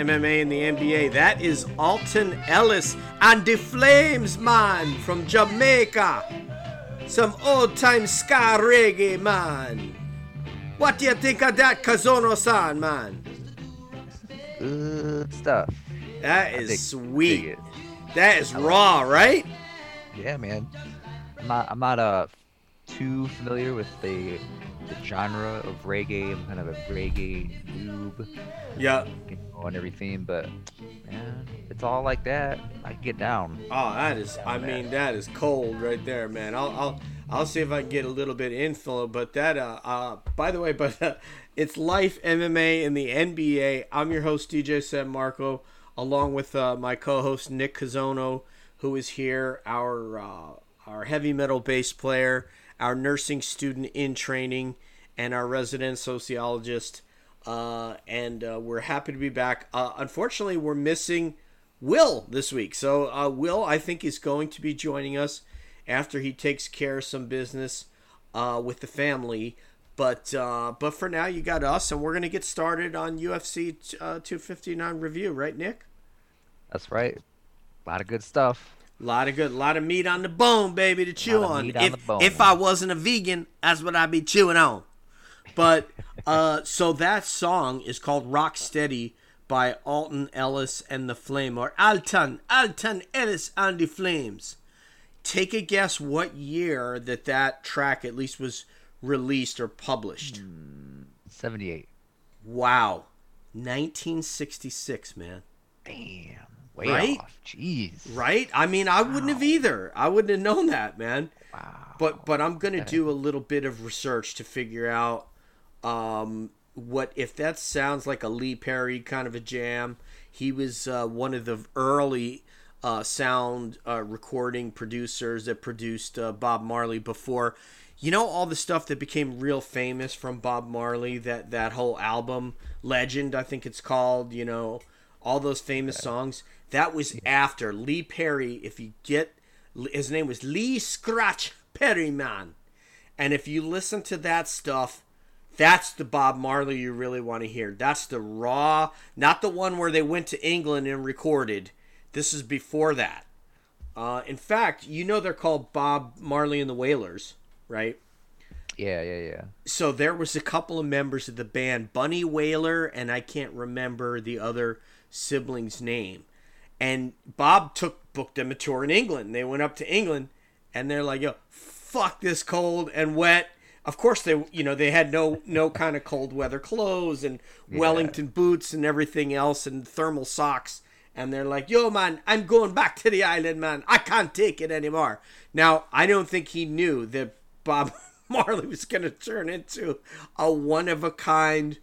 MMA in the NBA. That is Alton Ellis and the Flames, man, from Jamaica. Some old time ska reggae, man. What do you think of that, Kazono san, man? Good stuff. That is dig- sweet. That is raw, right? Yeah, man. I'm not, I'm not uh, too familiar with the, the genre of reggae. I'm kind of a reggae noob Yeah. And everything, but man, it's all like that. I get down. Oh, that is. I mean, that is cold right there, man. I'll, I'll, I'll see if I can get a little bit info. But that, uh, uh by the way, but uh, it's Life MMA in the NBA. I'm your host DJ San Marco, along with uh, my co-host Nick Kazono, who is here. Our, uh, our heavy metal bass player, our nursing student in training, and our resident sociologist. Uh, and uh, we're happy to be back. Uh, unfortunately, we're missing. Will this week. So uh, Will, I think, is going to be joining us after he takes care of some business uh, with the family. But uh, but for now, you got us, and we're gonna get started on UFC uh, 259 review, right, Nick? That's right. A lot of good stuff. A lot of good, a lot of meat on the bone, baby, to chew on. on if if I wasn't a vegan, that's what I'd be chewing on. But uh, so that song is called "Rock Steady" by Alton Ellis and the Flame, or Alton Alton Ellis and the Flames. Take a guess what year that that track at least was released or published. 78. Wow, 1966, man. Damn. Way Right? off. Jeez. Right? I mean, I wouldn't have either. I wouldn't have known that, man. Wow. But but I'm gonna do a little bit of research to figure out um, what if that sounds like a Lee Perry kind of a jam. He was uh, one of the early uh, sound uh, recording producers that produced uh, Bob Marley before. You know all the stuff that became real famous from Bob Marley. That that whole album, Legend, I think it's called. You know, all those famous songs. That was after Lee Perry. If you get his name was Lee Scratch Perryman. And if you listen to that stuff, that's the Bob Marley you really want to hear. That's the raw, not the one where they went to England and recorded. This is before that. Uh, in fact, you know they're called Bob Marley and the Wailers, right? Yeah, yeah, yeah. So there was a couple of members of the band, Bunny Wailer, and I can't remember the other sibling's name. And Bob took booked them a tour in England. They went up to England, and they're like, "Yo, fuck this cold and wet." Of course, they you know they had no no kind of cold weather clothes and Wellington boots and everything else and thermal socks. And they're like, "Yo, man, I'm going back to the island, man. I can't take it anymore." Now, I don't think he knew that Bob Marley was going to turn into a one of a kind,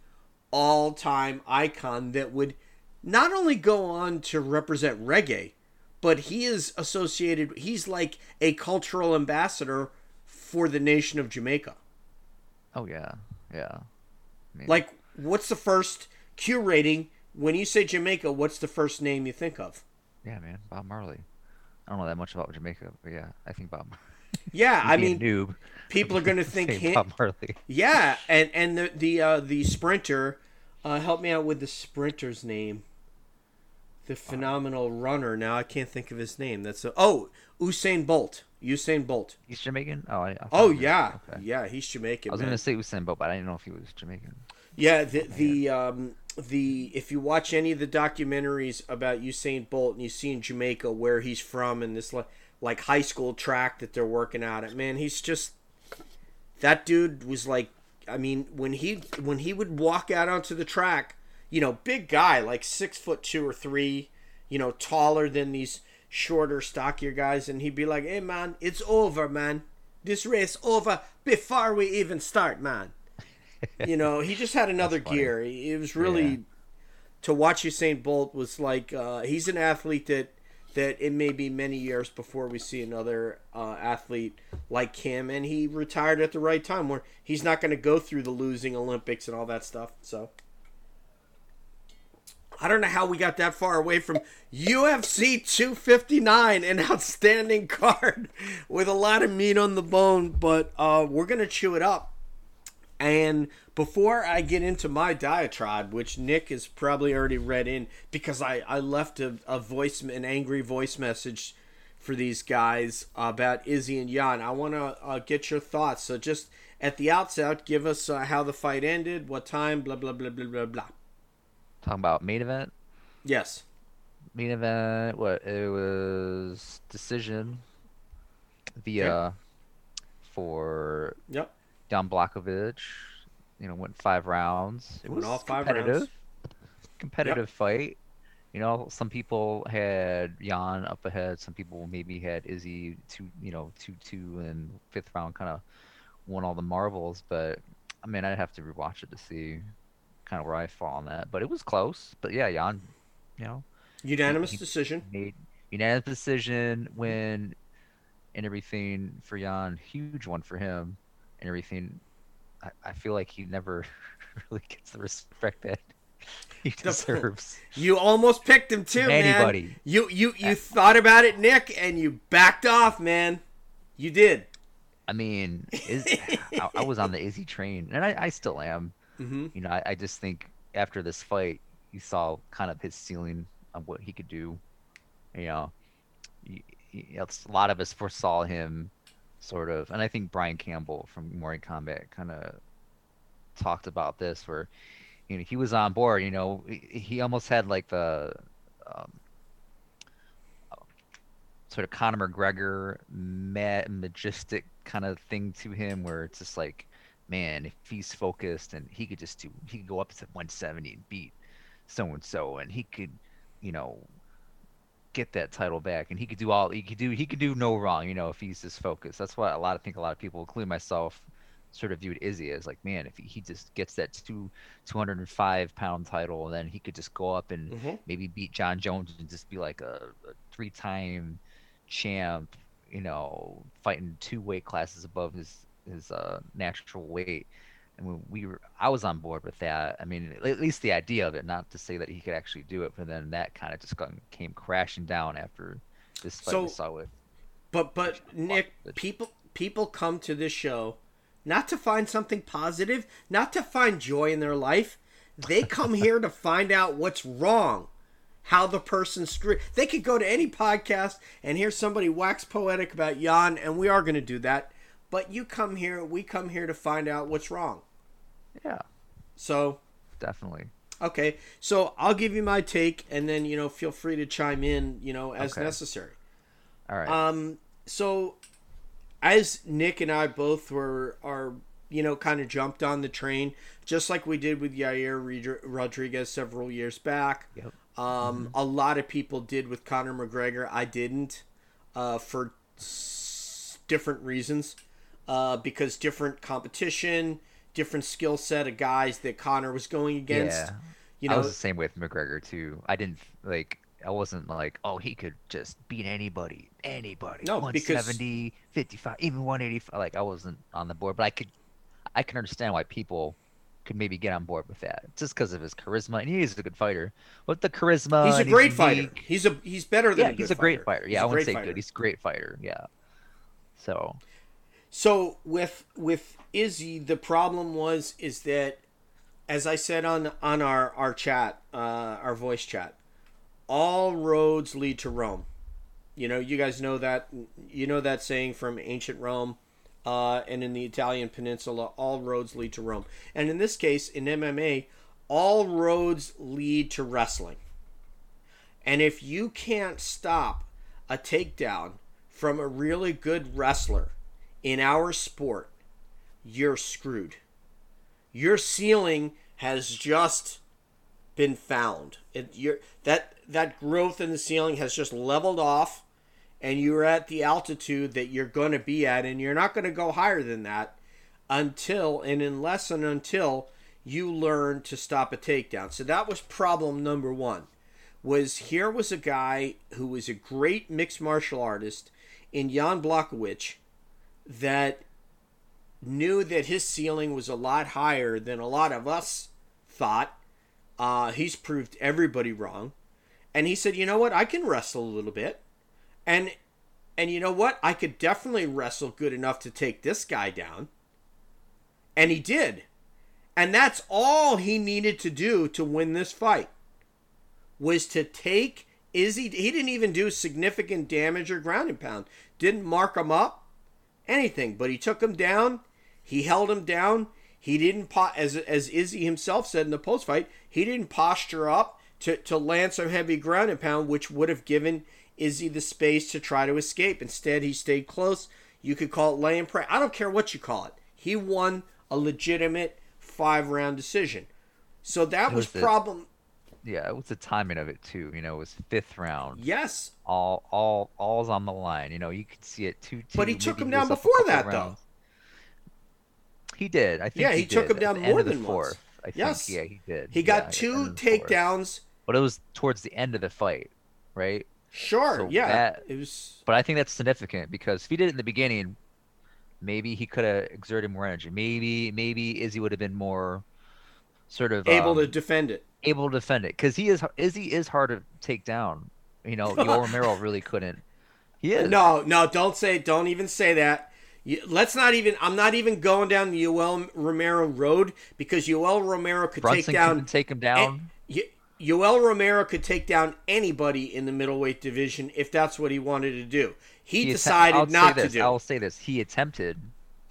all time icon that would not only go on to represent reggae, but he is associated, he's like a cultural ambassador for the nation of Jamaica. Oh, yeah. Yeah. Like, what's the first Q rating? When you say Jamaica, what's the first name you think of? Yeah, man. Bob Marley. I don't know that much about Jamaica, but yeah, I think Bob Marley. Yeah, I mean, noob. people are going to think him. Bob Marley. Yeah, and and the the uh, the sprinter, uh, help me out with the sprinter's name. The phenomenal runner. Now I can't think of his name. That's a, oh Usain Bolt. Usain Bolt. He's Jamaican? Oh, I, I Oh yeah, Okay. yeah. He's Jamaican. I was man. gonna say Usain Bolt, but I didn't know if he was Jamaican. Yeah, the the um the if you watch any of the documentaries about Usain Bolt and you see in Jamaica where he's from and this like like high school track that they're working out at, man, he's just that dude was like I mean, when he when he would walk out onto the track, you know, big guy, like six foot two or three, you know, taller than these shorter, stockier guys, and he'd be like, Hey man, it's over, man. This race over before we even start, man you know, he just had another gear. It was really Yeah. to watch Usain Bolt was like uh, he's an athlete that that it may be many years before we see another uh, athlete like him, and he retired at the right time where he's not going to go through the losing Olympics and all that stuff. So. I don't know how we got that far away from UFC 259, an outstanding card with a lot of meat on the bone, but uh, we're going to chew it up And before I get into my diatribe, which Nick has probably already read in because I, I left a, a voice, an angry voice message for these guys about Izzy and Jan, I want to uh, get your thoughts. So just at the outset, give us uh, how the fight ended, what time, blah, blah, blah, blah, blah, blah. Talking about main event? Yes. Main event, what? It was decision via for Yep. Jan Blachowicz. You know, went five rounds. It Went was all five competitive. rounds. Competitive fight. You know, some people had Jan up ahead. Some people maybe had Izzy two, you know, two two and fifth round kind of won all the marbles. But I mean, I'd have to rewatch it to see kind of where I fall on that. But it was close. But yeah, Jan, you know, Unanimous he- decision. unanimous decision win and everything for Jan. Huge one for him and everything. I, I feel like he never really gets the respect that he deserves. You almost picked him too, man. Anybody. You you you thought about it, Nick, and you backed off, man. You did. I mean, is, I, I was on the Izzy train, and I, I still am. Mm-hmm. You know, I, I just think after this fight, you saw kind of his ceiling on what he could do. You know, y- it's- a lot of us foresaw him sort of, and I think Brian Campbell from Morning Combat kind of talked about this, where you know he was on board. You know, he, he almost had like the um, sort of Conor McGregor ma- majestic kind of thing to him, where it's just like, man, if he's focused and he could just do, he could go up to 170 and beat so and so, and he could, you know, get that title back, and he could do all he could do. He could do no wrong, you know, if he's just focused. That's what a lot. I think a lot of people, including myself, sort of viewed Izzy as like, man, if he, he just gets that two 205 pound title, then he could just go up and Mm-hmm. maybe beat Jon Jones and just be like a, a three time champ, you know, fighting two weight classes above his his uh, natural weight. And we were, I was on board with that. I mean, at least the idea of it, not to say that he could actually do it, but then that kind of just got, came crashing down after this fight we saw with. But but Nick, people people come to this show not to find something positive, not to find joy in their life. They come here to find out what's wrong, how the person screwed. They could go to any podcast and hear somebody wax poetic about Jan, and we are going to do that. But you come here, we come here to find out what's wrong. Yeah, So definitely. okay, so I'll give you my take, and then you know feel free to chime in, you know, as Okay. necessary. All right. Um, so as Nick and I both were are you know kind of jumped on the train, just like we did with Yair Rodriguez several years back. Yep. Um, a lot of people did with Conor McGregor. I didn't, uh, for s- different reasons, uh, because different competition, different skill set of guys that Conor was going against. Yeah. You I know, was the same with McGregor too. I didn't like. I wasn't like, oh, he could just beat anybody, anybody. No, because- 170, 55, even 185. Like I wasn't on the board, but I could, I can understand why people could maybe get on board with that, just because of his charisma, and he is a good fighter. With the charisma, he's a great fighter. unique- He's a he's better than Yeah, a he's a great fighter. He's Yeah, a I wouldn't say fighter. good. He's a great fighter. Yeah. So So with with Izzy, the problem was is that, as I said on on our our chat, uh, our voice chat, all roads lead to Rome. You know, you guys know that you know that saying from ancient Rome, uh, and in the Italian peninsula, all roads lead to Rome. And in this case, in MMA, all roads lead to wrestling. And if you can't stop a takedown from a really good wrestler in our sport, you're screwed. Your ceiling has just been found. It, you're, that that growth in the ceiling has just leveled off, and you're at the altitude that you're going to be at, and you're not going to go higher than that until and unless and until you learn to stop a takedown. So that was problem number one. Was here was a guy who was a great mixed martial artist in Jan Blachowicz that knew that his ceiling was a lot higher than a lot of us thought. Uh, he's proved everybody wrong, and he said, "You know what? I can wrestle a little bit, and and you know what? I could definitely wrestle good enough to take this guy down." And he did. And that's all he needed to do to win this fight was to take Izzy. He didn't even do significant damage or ground and pound. Didn't mark him up, anything. But he took him down. He held him down. He didn't, po- as as Izzy himself said in the post fight, he didn't posture up to, to land some heavy ground and pound, which would have given Izzy the space to try to escape. Instead, he stayed close. You could call it lay and pray. I don't care what you call it. He won a legitimate five round decision. So that was, was problem. Yeah, it was the timing of it too. You know, it was fifth round. Yes, All, all, all's on the line. You know, you could see it two two. But he took him down before that, though. He did. I think. Yeah, he took did him down more than once. fourth. I think. Yes. Yeah, he did. he got the two takedowns. But it was towards the end of the fight, right? Sure, So yeah, that- it was. But I think that's significant because if he did it in the beginning, maybe he could have exerted more energy. Maybe maybe Izzy would have been more sort of able um, to defend it. Able to defend it because he is Izzy is hard to take down. You know, Yoel Romero really couldn't. He is. No, no, don't say, don't even say that. You, let's not even. I'm not even going down the Yoel Romero road because Yoel Romero could Brunson take down. take him down. Yoel Romero could take down anybody in the middleweight division if that's what he wanted to do. He, He decided not to do. I'll say this. He attempted.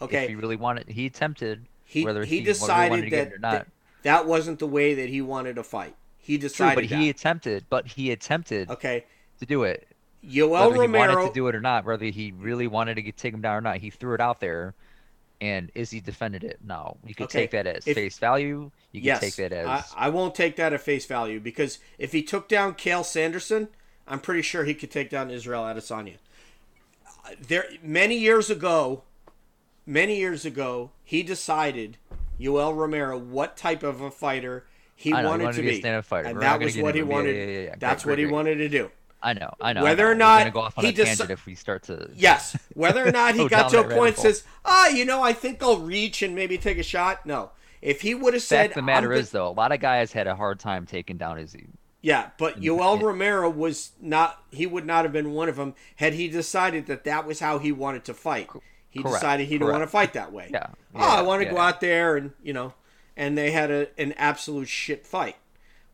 okay, If he really wanted, he attempted. he whether he he, decided wanted to get that, it or not. that that wasn't the way that he wanted to fight. He True, decided but that. he attempted. But he attempted okay, to do it. Yoel whether he Romero. wanted to do it or not, whether he really wanted to get, take him down or not, he threw it out there, and Izzy defended it. No, you could Okay, take that as if- face value. You can yes, take that as I, I won't take that at face value because if he took down Cael Sanderson, I'm pretty sure he could take down Israel Adesanya. There, many years ago, many years ago, he decided Yoel Romero what type of a fighter he know, he wanted, wanted to to be a be, stand-up fighter. and We're that was what he into it. Yeah, wanted. yeah, yeah, yeah. That's Great, what he great, wanted to do. I know, I know. Whether I or not go off on he a deci- if we start to. Yes, whether or not he Go got to a point hole. says, ah, you know, I think I'll reach and maybe take a shot. No, if he would have said, the matter I'm is, though, a lot of guys had a hard time taking down Izzy. Yeah, but. Yoel Romero was not. He would not have been one of them had he decided that that was how he wanted to fight. He Correct, decided he didn't want to fight that way. Yeah. oh, I want to yeah. go out there and you know, and they had a an absolute shit fight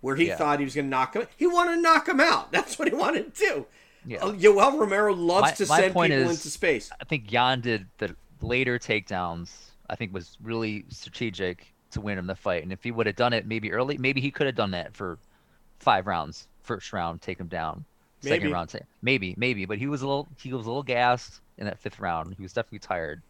where he Yeah. thought he was going to knock him. He wanted to knock him out. That's what he wanted to do. Yeah. Uh, Yoel Romero loves My- to send people is- into space. I think Jan did the later takedowns. I think was really strategic to win him the fight. And if he would have done it maybe early, maybe he could have done that for five rounds. First round, take him down. Second round, take, maybe, maybe. But he was a little, he was a little gassed in that fifth round. He was definitely tired,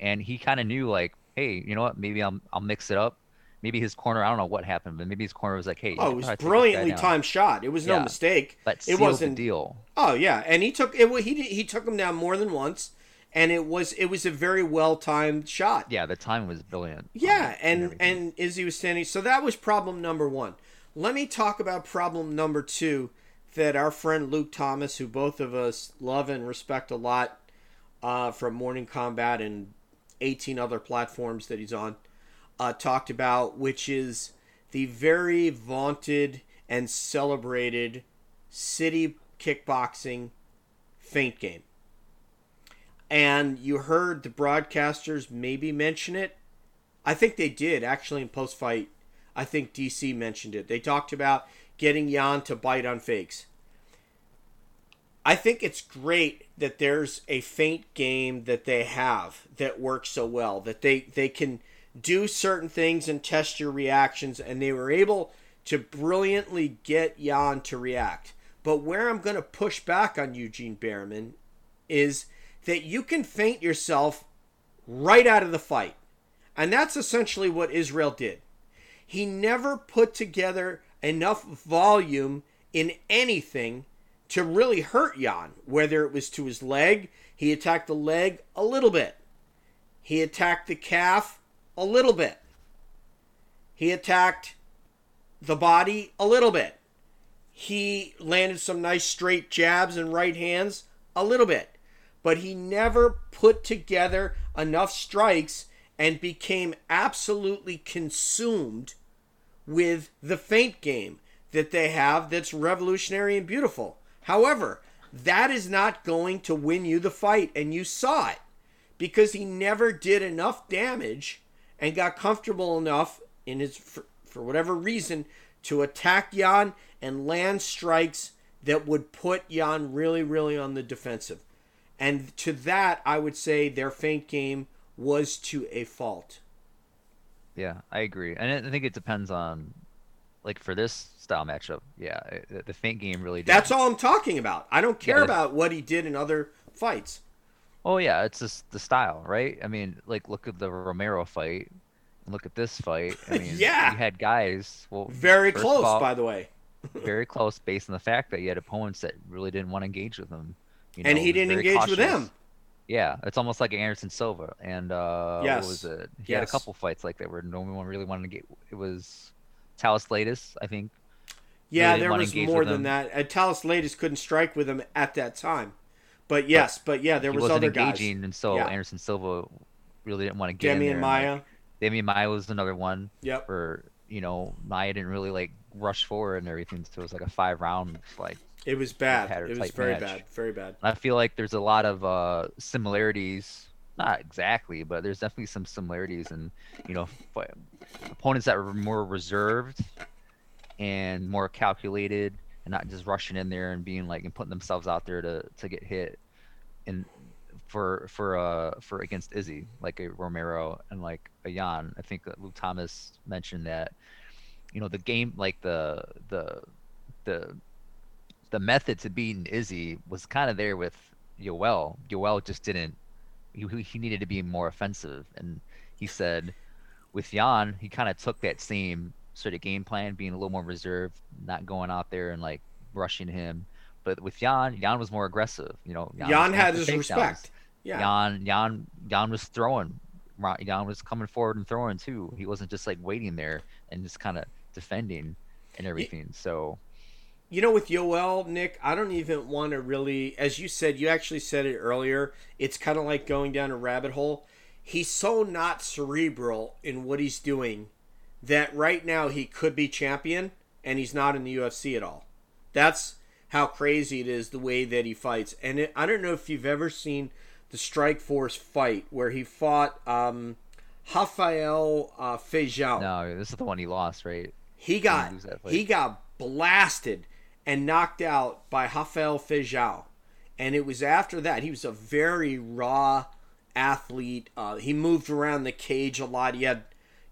and he kind of knew like, hey, you know what? Maybe I'll, I'll mix it up. Maybe his corner, I don't know what happened, but maybe his corner was like, hey, Oh, it was gotta take this guy brilliantly timed shot. It was no Yeah. mistake. That It wasn't deal. Oh yeah, and he took it. He he took him down more than once, and it was it was a very well timed shot. Yeah, the time was brilliant. Yeah, and everything. and Izzy was standing. So that was problem number one. Let me talk about problem number two that our friend Luke Thomas, who both of us love and respect a lot, uh, from Morning Combat and 18 other platforms that he's on, uh, talked about, which is the very vaunted and celebrated city kickboxing feint game. And you heard the broadcasters maybe mention it. I think they did actually in post fight. I think DC mentioned it. They talked about getting Jan to bite on fakes. I think it's great that there's a feint game that they have that works so well that they they can do certain things and test your reactions and they were able to brilliantly get Jan to react. But where I'm going to push back on Eugene Bareman is that you can feint yourself right out of the fight. And that's essentially what Israel did. He never put together enough volume in anything to really hurt Jan, whether it was to his leg, he attacked the leg a little bit. He attacked the calf a little bit. He attacked the body a little bit. He landed some nice straight jabs and right hands a little bit. But he never put together enough strikes and became absolutely consumed with the feint game that they have that's revolutionary and beautiful. However, that is not going to win you the fight, and you saw it because he never did enough damage and got comfortable enough in his for, for whatever reason to attack Jan and land strikes that would put Jan really, really on the defensive. And to that, I would say their feint game was to a fault. Yeah, I agree, and I think it depends on, like for this style matchup. Yeah, the, the feint game really. Did. That's all I'm talking about. I don't care Yeah, about what he did in other fights. Oh yeah, it's just the style, right? I mean, like look at the Romero fight, look at this fight. I mean, Yeah. you had guys. Well, Very close, all, by the way. very close, based on the fact that you had opponents that really didn't want to engage with him. You And he didn't engage with cautious. him. Yeah, it's almost like Anderson Silva, and uh, Yes. what was it? He had a couple fights like that where no one really wanted to get. It was Thales Leites, I think. Yeah, didn't there was more than him. that. And Thales Leites couldn't strike with him at that time. But yes, but, yeah, there he was wasn't other guys. engaging, and so Yeah. Anderson Silva really didn't want to get in there. and and, like, Maia. Demian Maia was another one. Yep. Or you know Maia didn't really like rush forward and everything, so it was like a five round like. It was bad. It was very match. bad. Very bad. I feel like there's a lot of uh, similarities, not exactly, but there's definitely some similarities, and you know, opponents that were more reserved and more calculated, and not just rushing in there and being like and putting themselves out there to to get hit, and for for uh for against Izzy like a Romero and like a Jan. I think that Luke Thomas mentioned that, you know, the game like the the the the method to beating Izzy was kind of there with Yoel. Yoel just didn't. He- he needed to be more offensive, and he said with Jan, he kind of took that same sort of game plan, being a little more reserved, not going out there and like rushing him. But with Jan, Jan was more aggressive. You know, was Jan had his respect. Yeah. Jan, Jan, Jan was throwing. Jan was coming forward and throwing too. He wasn't just like waiting there and just kind of defending and everything. So You know, with Yoel, Nick, I don't even want to really, as you said, you actually said it earlier. It's kind of like going down a rabbit hole. He's so not cerebral in what he's doing that right now he could be champion and he's not in the UFC at all. That's how crazy it is the way that he fights. And it, I don't know if you've ever seen the Strikeforce fight where he fought um, Rafael uh, Feijão no, this is the one he lost, right? he got fight. he got blasted and knocked out by Rafael Feijão. And it was after that he was a very raw athlete. Uh, he moved around the cage a lot. He had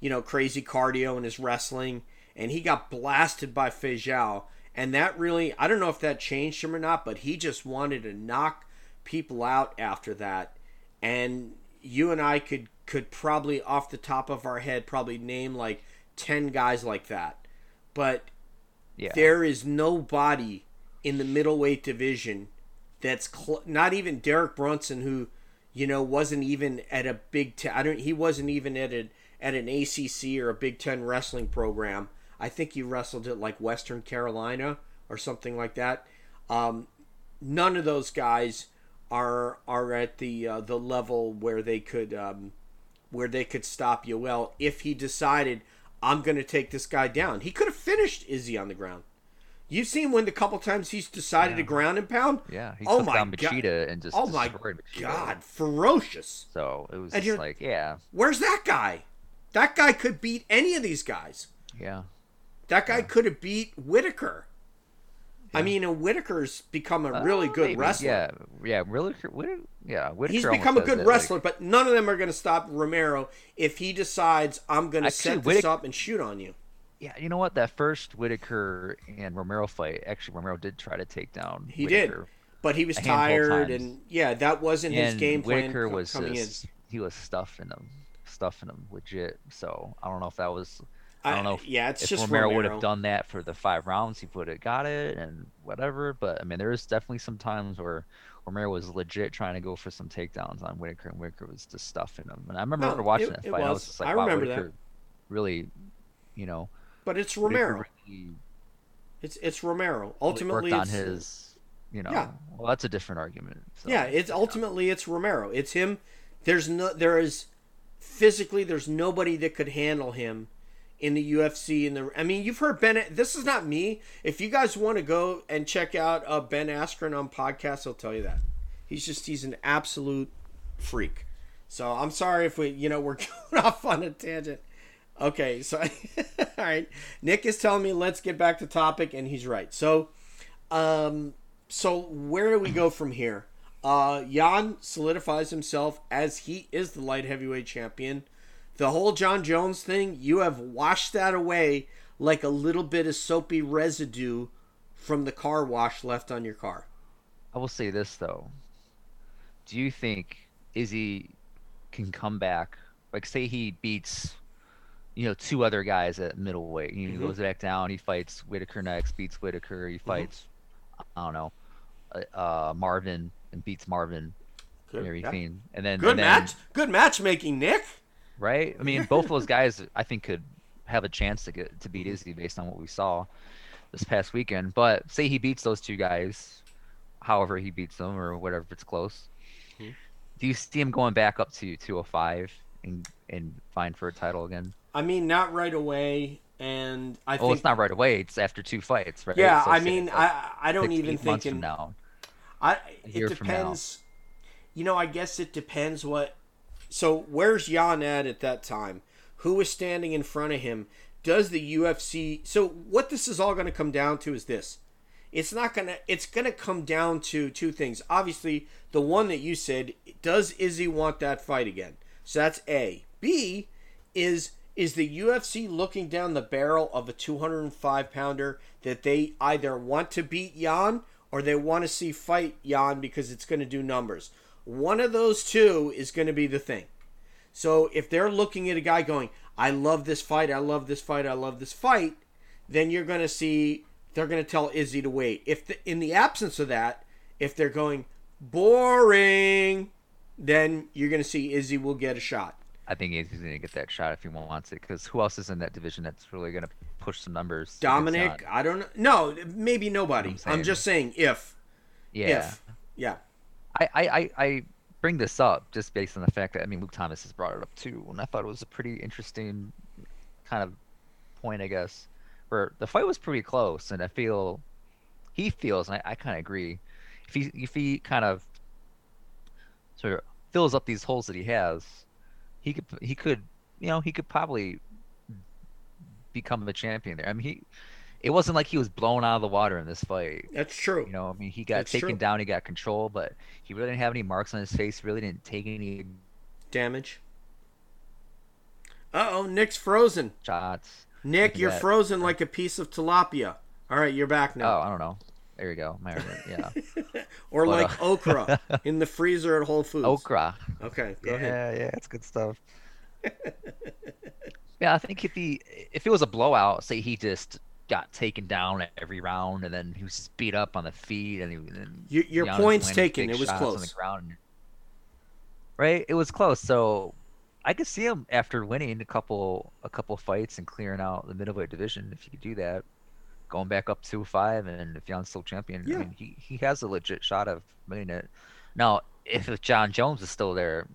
you know crazy cardio in his wrestling, and he got blasted by Feijão. And that really I don't know if that changed him or not, but he just wanted to knock people out after that. And you and I could could probably off the top of our head probably name like 10 guys like that. But Yeah. there is nobody in the middleweight division that's cl- not even Derek Brunson who you know wasn't even at a big t- I don't he wasn't even at a at an ACC or a Big 10 wrestling program. I think he wrestled at like Western Carolina or something like that. Um, none of those guys are are at the uh, the level where they could um, where they could stop Yoel if he decided I'm going to take this guy down. He could have finished Izzy on the ground. You've seen when the couple times he's decided to ground and pound. Yeah, he oh took my down God. Machida and just Oh my Machida. God, ferocious. So it was And just like, yeah, Where's that guy? That guy could beat any of these guys. yeah, That guy could have beat Whittaker. I mean, and Whittaker's become a really Uh, good maybe. wrestler. Yeah, yeah, Whittaker, Whittaker, yeah, Whittaker He's become a good that, like- wrestler, but none of them are going to stop Romero if he decides I'm going to set this up and shoot on you. Yeah, you know what? That first Whittaker and Romero fight, actually, Romero did try to take down. He did. But he was a handful of tired, and yeah, that wasn't his and game plan Whittaker was coming just, he was stuffing him, stuffing him legit. So I don't know if that was. I don't know if, yeah, it's just Romero, Romero, would have done that for the five rounds, he would have got it and whatever. But I mean, there was definitely some times where Romero was legit trying to go for some takedowns on Whittaker, and Whittaker was just stuffing him. And I remember No, watching it- that fight. I was. was just like, I wow, remember that. Whittaker really, you know, But it's Romero. really It's it's Romero. Ultimately, worked on his, you know. Yeah. Well, that's a different argument. So. yeah, it's ultimately it's Romero. It's him. There's no there is physically there's nobody that could handle him in the UFC. In the I mean, you've heard Ben. This is not me. If you guys want to go and check out uh, Ben Askren on podcast, he'll tell you that. He's just he's an absolute freak. So I'm sorry if we you know we're going off on a tangent. Okay, so all right. Nick is telling me let's get back to topic, and he's right. So, um, so where do we go from here? Uh, Jan solidifies himself as he is the light heavyweight champion. The whole Jon Jones thing, you have washed that away like a little bit of soapy residue from the car wash left on your car. I will say this though. Do you think Izzy can come back? Like, say he beats, you know, two other guys at middleweight. He Mhm. goes back down. He fights Whittaker next. Beats Whittaker. He fights, I don't know, uh, uh, Marvin and beats Marvin. and yeah. everything. And then Good and then- match. Good matchmaking, Nick. right? I mean, both of those guys, I think, could have a chance to get to beat Izzy based on what we saw this past weekend. But say he beats those two guys, however he beats them or whatever, if it's close. Mhm. Do you see him going back up to 205 and and vying for a title again? I mean, not right away, and I Oh, think it's not right away. It's after two fights, right? Yeah, So I mean, like I I don't six, even think months in from now. I a it year from now. depends. You know, I guess it depends what. So where's Jan at at that time? Who is standing in front of him? Does the UFC? So what this is all going to come down to is this. It's not gonna. It's gonna come down to two things. Obviously, the one that you said. Does Izzy want that fight again? So that's A. B is is the UFC looking down the barrel of a 205 pounder that they either want to beat Jan or they want to see fight Jan because it's going to do numbers. One of those two is going to be the thing. So if they're looking at a guy going, I love this fight, I love this fight, I love this fight, then you're going to see they're going to tell Izzy to wait. If the, in the absence of that, if they're going boring, then you're going to see Izzy will get a shot. I think he's going to get that shot if he wants it because who else is in that division that's really going to push some numbers? Dominic, I don't know. No, maybe nobody. I'm I'm, just saying if. Yeah. If. Yeah. I, I, I, I bring this up just based on the fact that I mean Luke Thomas has brought it up too, and I thought it was a pretty interesting kind of point, I guess, where the fight was pretty close, and I feel he feels, and I, I kind of agree, if he if he kind of sort of fills up these holes that he has, he could he could you know he could probably become a champion there. I mean he. It wasn't like he was blown out of the water in this fight. That's true. You know, I mean, he got That's taken true. down, he got control, but he really didn't have any marks on his face. Really didn't take any Damage. Uh oh, Nick's frozen. shots. Nick, you're that. frozen like a piece of tilapia. All right, you're back now. Oh. I don't know. There you go. My yeah, or but, like uh, okra in the freezer at Whole Foods. okra. Okay, go Yeah, ahead. yeah, it's good stuff. yeah, I think if he if it was a blowout, say he just got taken down every round, and then he was just beat up on the feet, and he and Your, your point's taken. It was shots on close. the ground. Right, it was close. So I could see him after winning a couple a couple fights and clearing out the middleweight division. If he could do that, going back up to five, and if Jan's still champion, Yeah. I mean, he he has a legit shot of winning it. Now, if Jon Jones is still there,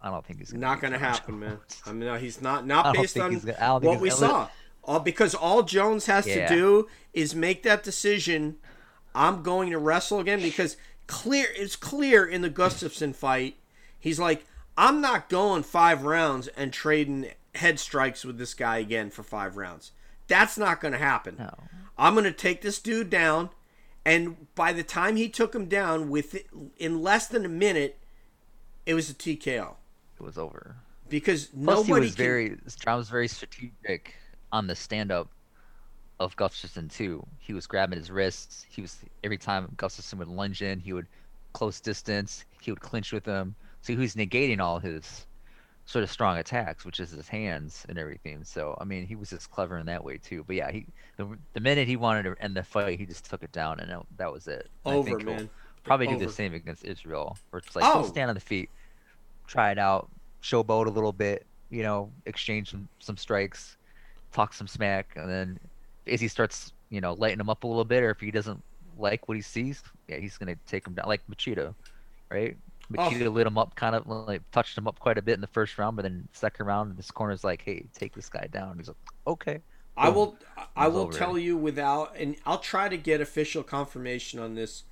I don't think he's gonna Not going to happen, man. I mean, no, he's not. Not based on gonna- I don't think what we saw. All because all Jones has Yeah. to do is make that decision. I'm going to wrestle again because clear. It's clear in the Gustafsson fight. He's like, I'm not going five rounds and trading head strikes with this guy again for five rounds. That's not going to happen. No. I'm going to take this dude down. And by the time he took him down, with in less than a minute, it was a TKO It was over. because Plus, he nobody was can, very Jon was very strategic on the stand up of Gustafsson too. He was grabbing his wrists. He was every time Gustafsson would lunge in, he would close distance. He would clinch with him. So he was negating all his sort of strong attacks, which is his hands and everything. So I mean, he was just clever in that way too. But yeah, he the, the minute he wanted to end the fight, he just took it down, and that, was it. And I over, think man. Probably do the same against Israel, where it's like Oh. stand on the feet, try it out, showboat a little bit, you know, exchange some, some strikes, talk some smack, and then as he starts, you know, lighting him up a little bit, or if he doesn't like what he sees, yeah, he's gonna take him down, like Machida, right? Oh. Lit him up, kind of like touched him up quite a bit in the first round, but then second round, this corner's like, hey, take this guy down. He's like, okay. I Boom. will. I will over. tell you without, and I'll try to get official confirmation on this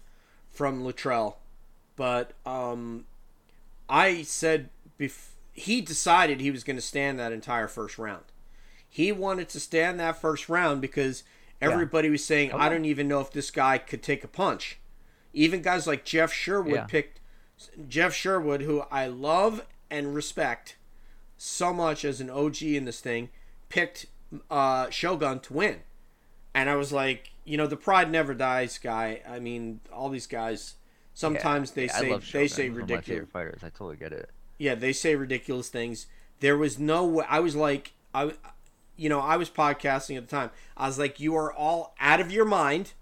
from Luttrell, but um, I said bef- he decided he was going to stand that entire first round. He wanted to stand that first round because everybody was saying, Oh, I don't even know if this guy could take a punch. Even guys like Jeff Sherwood Yeah. picked Jeff Sherwood, who I love and respect so much as an OG in this thing, picked uh, Shogun to win. And I was like, you know, the pride never dies, guy. I mean, all these guys. Sometimes they Yeah, say they say ridiculous. fighters. I totally get it. Yeah, they say ridiculous things. There was no way. I was like, I, you know, I was podcasting at the time. I was like, you are all out of your mind.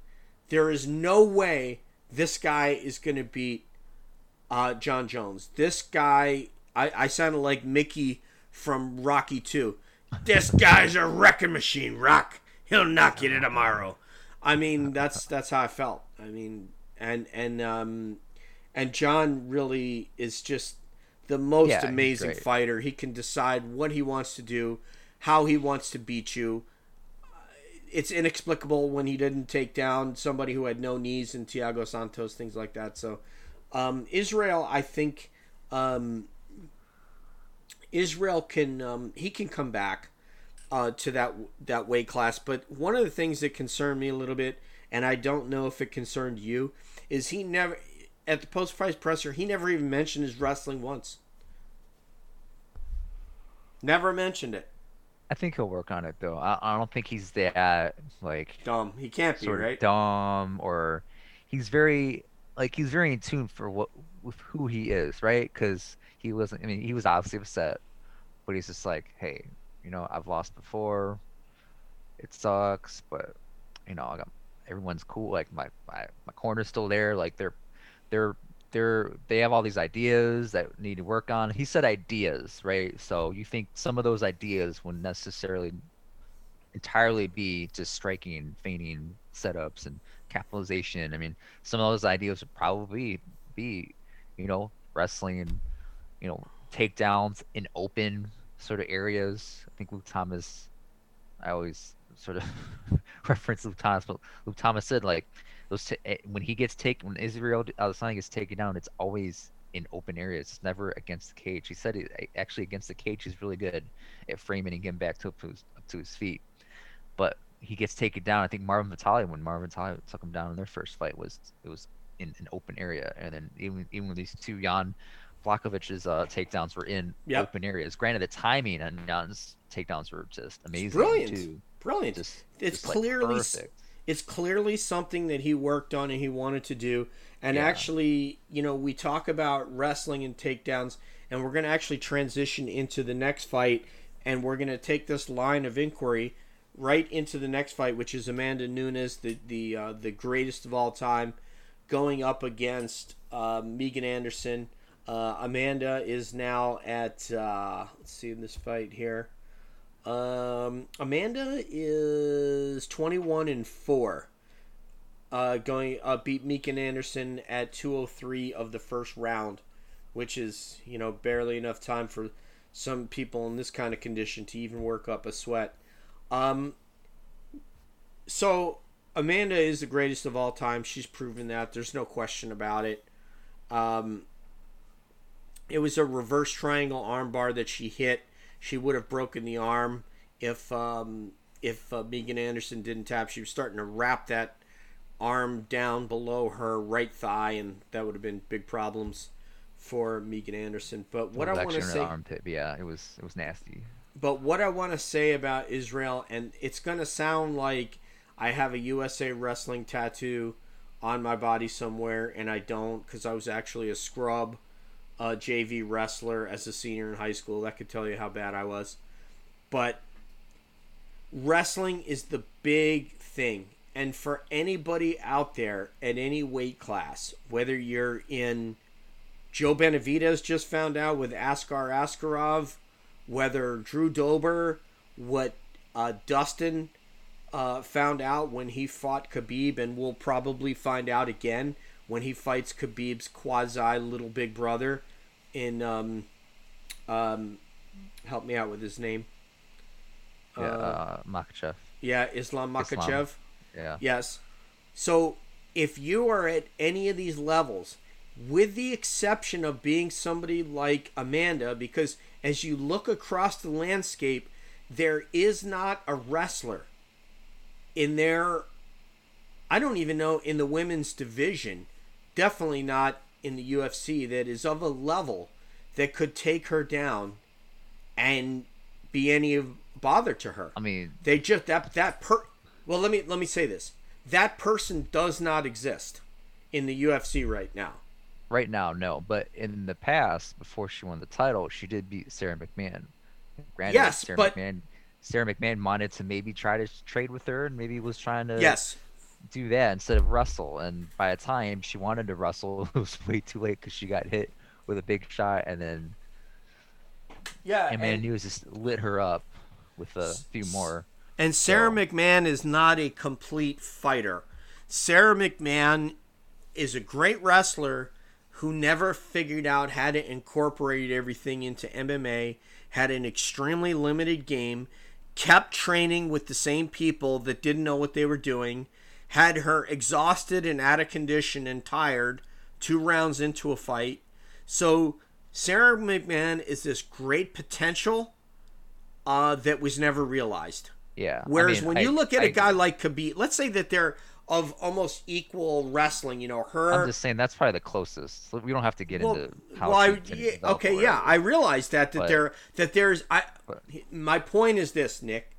There is no way this guy is going to beat uh, Jon Jones. This guy, I, I sounded like Mickey from Rocky 2. This guy's a wrecking machine, Rock. He'll knock you to tomorrow. I mean, that's that's how I felt. I mean, and and um, and Jon really is just the most Yeah, amazing fighter. He can decide what he wants to do, how he wants to beat you. It's inexplicable when he didn't take down somebody who had no knees and Thiago Santos, things like that. So, um, Israel, I think um, Israel can um, he can come back uh, to that that weight class. But one of the things that concerned me a little bit, and I don't know if it concerned you, is he never at the post fight presser he never even mentioned his wrestling once. Never mentioned it. I think he'll work on it though. I, I don't think he's that like Dumb. He can't be right. dumb or he's very like he's very in tune for what with who he is, right? Because he wasn't. I mean, he was obviously upset, but he's just like, hey, you know, I've lost before. It sucks, but you know, I got everyone's cool. Like my my my corner's still there. Like they're they're they're they have all these ideas that need to work on. He said ideas, right? So you think some of those ideas wouldn't necessarily entirely be just striking, feigning setups and capitalization. I mean, some of those ideas would probably be, you know, wrestling, you know, takedowns in open sort of areas. I think Luke Thomas, I always sort of reference Luke Thomas, but Luke Thomas said like those t- eh, when he gets taken, when Israel Adesanya gets taken down, it's always in open areas. It's never against the cage. He said it eh, actually against the cage. He's really good at framing and getting back to up to his, up to his feet but he gets taken down. I think Marvin Vettori, when Marvin Vettori took him down in their first fight, was it was in an open area, and then even even with these two Jan Blachowicz's uh, takedowns were in Yep. open areas. Granted, the timing on Jan's takedowns were just amazing brilliant. too. Brilliant. Just It's just, clearly perfect. it's clearly something that he worked on and he wanted to do. And Yeah. actually, you know, we talk about wrestling and takedowns, and we're going to actually transition into the next fight, and we're going to take this line of inquiry right into the next fight, which is Amanda Nunes, the the uh, the greatest of all time, going up against uh, Megan Anderson. Uh, Amanda is now at uh, let's see in this fight here. Um, Amanda is twenty one and four. Uh, going uh, beat Megan Anderson at two oh three of the first round, which is you know barely enough time for some people in this kind of condition to even work up a sweat. Um, so Amanda is the greatest of all time. She's proven that. There's no question about it. Um, it was a reverse triangle armbar that she hit. She would have broken the arm if um, if uh, Megan Anderson didn't tap. She was starting to wrap that arm down below her right thigh, and that would have been big problems for Megan Anderson. But what I want to say, armpit. But yeah, it was it was nasty. But what I want to say about Israel, and it's going to sound like I have a USA Wrestling tattoo on my body somewhere, and I don't because I was actually a scrub JV wrestler as a senior in high school. That could tell you how bad I was. But wrestling is the big thing. And for anybody out there at any weight class, whether you're in Joe Benavidez just found out with Askar Askarov, whether Drew Dober, what uh, Dustin uh, found out when he fought Khabib, and we'll probably find out again when he fights Khabib's quasi little big brother in um, um, help me out with his name. Yeah, uh, Makhachev. Yeah, Islam Makhachev. Yeah. Yes. So if you are at any of these levels, with the exception of being somebody like Amanda, because as you look across the landscape, there is not a wrestler in their I don't even know in the women's division, definitely not in the UFC that is of a level that could take her down and be any of bother to her. I mean, They just that that per well let me let me say this. That person does not exist in the UFC right now. Right now, no. But in the past, before she won the title, she did beat Sarah McMann. Granted, Yes, Sarah but- McMann, Sarah McMann wanted to maybe try to trade with her, and maybe was trying to Yes. do that instead of wrestle. And by the time she wanted to wrestle, it was way too late because she got hit with a big shot, and then Yeah. and Amanda Nunes just lit her up with a few more. And Sarah So- McMann is not a complete fighter. Sarah McMann is a great wrestler who never figured out how to incorporate everything into MMA, had an extremely limited game, kept training with the same people that didn't know what they were doing, had her exhausted and out of condition and tired two rounds into a fight. So Sarah McMann is this great potential uh, that was never realized. Yeah. I Whereas mean, when I- you look at I a guy like Khabib, let's say that they're of almost equal wrestling. You know, her. I'm just saying that's probably the closest. We don't have to get well, into how well, I, yeah, okay, yeah. I realize that that But- there that there's I. But- My point is this, Nick.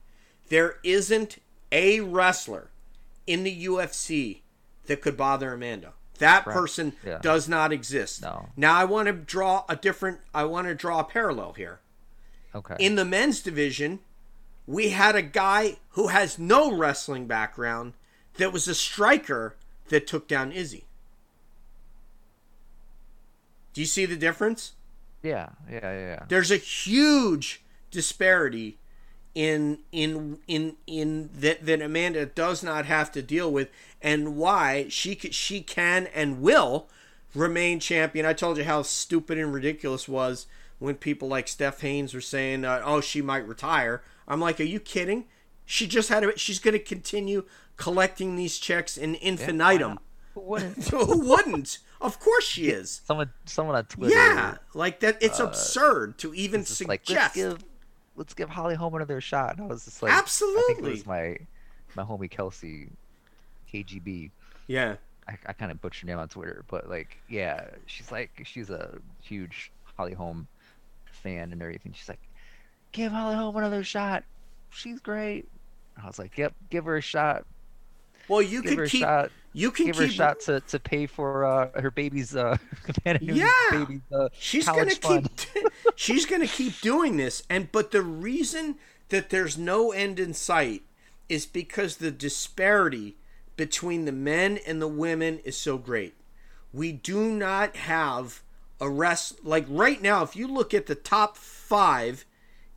There isn't a wrestler in the UFC that could bother Amanda. That Correct. person Yeah. does not exist. No. Now I want to draw a different. I want to draw a parallel here. Okay. In the men's division, we had a guy who has no wrestling background that was a striker that took down Izzy. Do you see the difference? yeah, yeah, yeah. There's a huge disparity in in in in that that Amanda does not have to deal with and why she she can and will remain champion. I told you how stupid and ridiculous was when people like Steph Haynes were saying, uh, "Oh, she might retire." I'm like, "Are you kidding? She just had a, she's going to continue collecting these checks in infinitum." Who wouldn't? Who wouldn't? Of course she is. Someone, someone on Twitter. Yeah, like that. It's uh, absurd to even was just like suggest. let's give, let's give Holly Holm another shot. And I was just like, absolutely. I think Absolutely. it was my, my homie Kelsey, KGB. yeah, I, I kind of butchered her name on Twitter, but like, yeah, she's like, she's a huge Holly Holm fan and everything. She's like, give Holly Holm another shot. She's great. I was like, yep, give her a shot. Well, you Give could keep. shot. You can Give keep. her a shot to, to pay for uh, her baby's uh, Yeah. baby's uh, She's gonna fund. keep. she's gonna keep doing this, and but the reason that there's no end in sight is because the disparity between the men and the women is so great. We do not have a rest like right now. If you look at the top five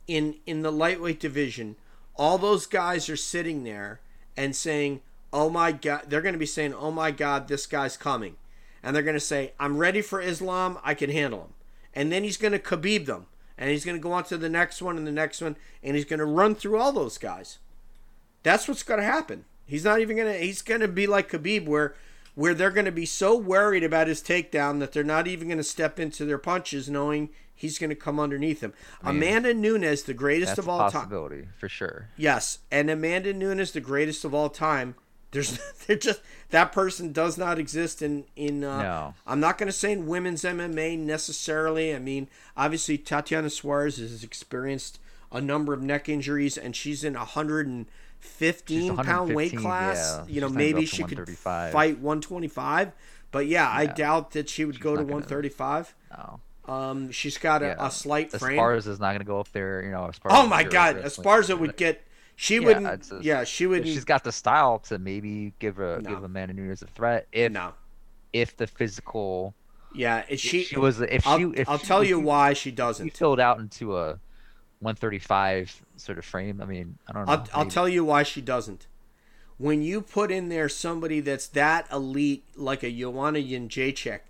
in in the lightweight division, all those guys are sitting there and saying, "Oh my god!" They're going to be saying, "Oh my god, this guy's coming," and they're going to say, "I'm ready for Islam. I can handle him." And then he's going to Khabib them, and he's going to go on to the next one and the next one, and he's going to run through all those guys. That's what's going to happen. He's not even going to. He's going to be like Khabib, where where they're going to be so worried about his takedown that they're not even going to step into their punches, knowing he's going to come underneath him. mean, Amanda Nunes, the greatest of all time. That's possibility for sure. Yes, and Amanda Nunes, the greatest of all time. There's, they're just that person does not exist in in. Uh, No. I'm not going to say in women's MMA necessarily. I mean, obviously Tatiana Suarez has experienced a number of neck injuries, and she's in a hundred and fifteen pound weight class. yeah. You know, She's not gonna go maybe she could fight 125. But yeah, I doubt that she would She's go to not gonna- 135. No. Um, she's got a, Yeah. a slight frame. Esparza is not going to go up there, you know. Oh my God, Esparza would get. She Yeah, wouldn't. yeah, she would. She's got the style to maybe give a No. give Amanda Nunes a threat if no. if the physical Yeah, is she, she was if I'll, she if I'll she- tell if you why she she doesn't. She filled out into a 135 sort of frame. I mean, I don't know. I'll, I'll tell you why she doesn't. When you put in there somebody that's that elite, like a Joanna Jędrzejczyk,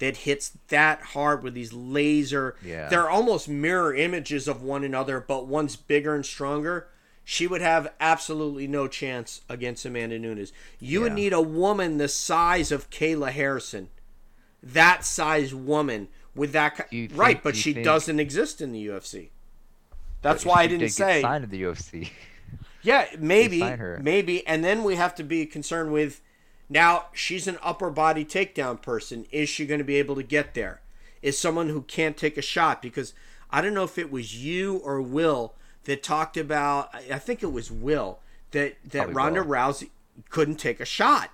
that hits that hard with these laser, Yeah. they're almost mirror images of one another, but one's bigger and stronger. She would have absolutely no chance against Amanda Nunes. You would need a woman the size of Kayla Harrison, that size woman with that. Do right, think- but do she think- doesn't exist in the UFC. That's why I didn't did say. signed to the UFC. Yeah, maybe, maybe, and then we have to be concerned with. Now she's an upper body takedown person. Is she going to be able to get there? Is someone who can't take a shot? Because I don't know if it was you or Will that talked about. I think it was Will that that Probably Ronda Will. Rousey couldn't take a shot,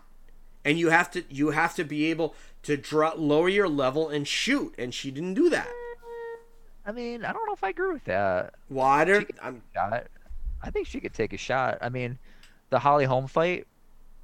and you have to you have to be able to draw lower your level and shoot, and she didn't do that. I mean, I don't know if I agree with that. Water. I'm, shot. I think she could take a shot. I mean, the Holly Holm fight.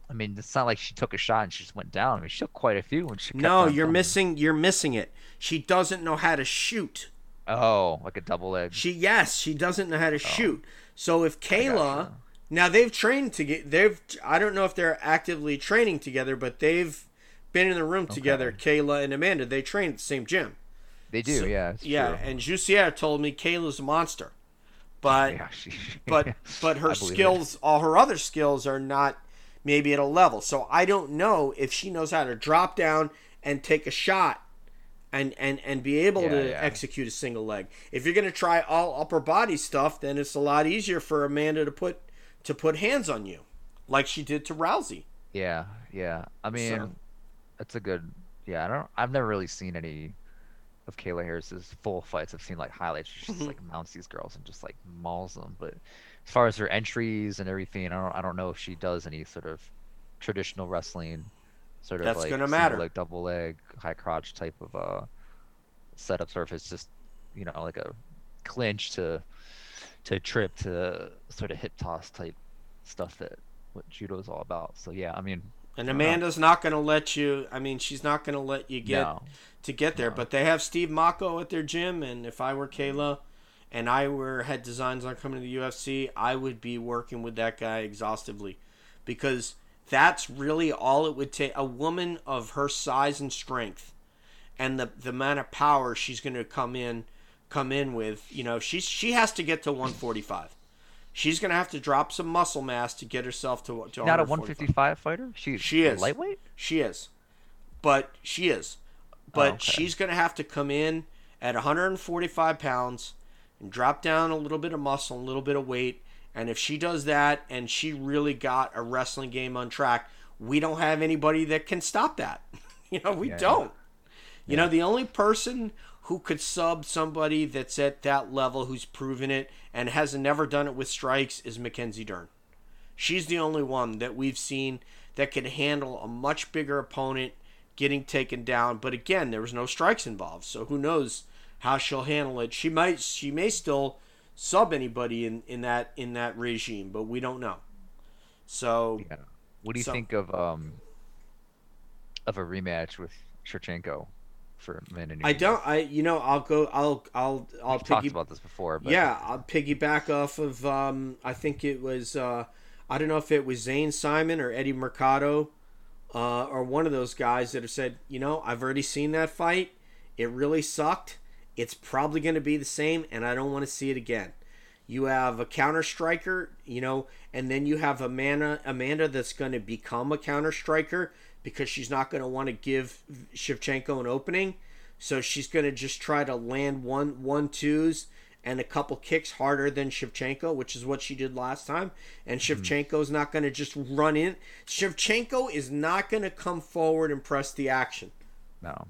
I mean, it's not like she took a shot and she just went down. I mean, she took quite a few when she. no, you're going. missing. You're missing it. She doesn't know how to shoot. Oh, like a double edge. She yes, she doesn't know how to oh. shoot. So if Kayla, now they've trained to get they've I don't know if they're actively training together, but they've been in the room together. Kayla and Amanda, they train at the same gym. They do, So- yeah. Yeah, true. and Jussier told me Kayla's a monster, but yeah, she, but but her I believe it. skills, all her other skills, are not maybe at a level. So I don't know if she knows how to drop down and take a shot. And, and, and be able Yeah, to yeah. execute a single leg. If you're going to try all upper body stuff, then it's a lot easier for Amanda to put to put hands on you, like she did to Rousey. Yeah, yeah. I mean, So- that's a good. Yeah, I don't. I've never really seen any of Kayla Harris's full fights. I've seen like highlights. She just Mhm. like mounts these girls and just like mauls them. But as far as her entries and everything, I don't. I don't know if she does any sort of traditional wrestling, sort of That's like gonna matter. leg, double leg, high crotch type of uh if it's just you know like a clinch to to trip to sort of hip toss type stuff that what judo is all about. So yeah, I mean, And. Amanda's not going to let you. I mean, she's not going to let you get no. to get there. No. But they have Steve Mocco at their gym, and if I were Kayla, and I were had designs on coming to the UFC, I would be working with that guy exhaustively, because that's really all it would take. A woman of her size and strength, and the the amount of power she's going to come in come in with, you know, she's she has to get to 145. She's going to have to drop some muscle mass to get herself to to Not a 155 fighter. She She is. lightweight. She is. But she is. But Oh, okay. she's going to have to come in at 145 pounds and drop down a little bit of muscle, a little bit of weight. And if she does that and she really got a wrestling game on track, we don't have anybody that can stop that. you know, we Yeah. don't. You know, the only person who could sub somebody that's at that level who's proven it and has never done it with strikes is Mackenzie Dern. She's the only one that we've seen that can handle a much bigger opponent getting taken down. But again, there was no strikes involved, so who knows how she'll handle it. She might she may still sub anybody in, in that in that regime, but we don't know. So Yeah. What do you So- think of um of a rematch with Shevchenko for men and I don't I you know I'll go I'll I'll I'll We've talked about this before, but Yeah, I'll piggyback off of um, I think it was uh, I don't know if it was Zane Simon or Eddie Mercado uh, or one of those guys that have said, you know, I've already seen that fight. It really sucked. It's probably going to be the same, and I don't want to see it again. You have a counter striker, you know, and then you have Amanda Amanda that's going to become a counter striker because she's not going to want to give Shevchenko an opening. So she's going to just try to land one one twos and a couple kicks harder than Shevchenko, which is what she did last time. And mm-hmm. Shevchenko's not going to just run in. Shevchenko is not going to come forward and press the action. no.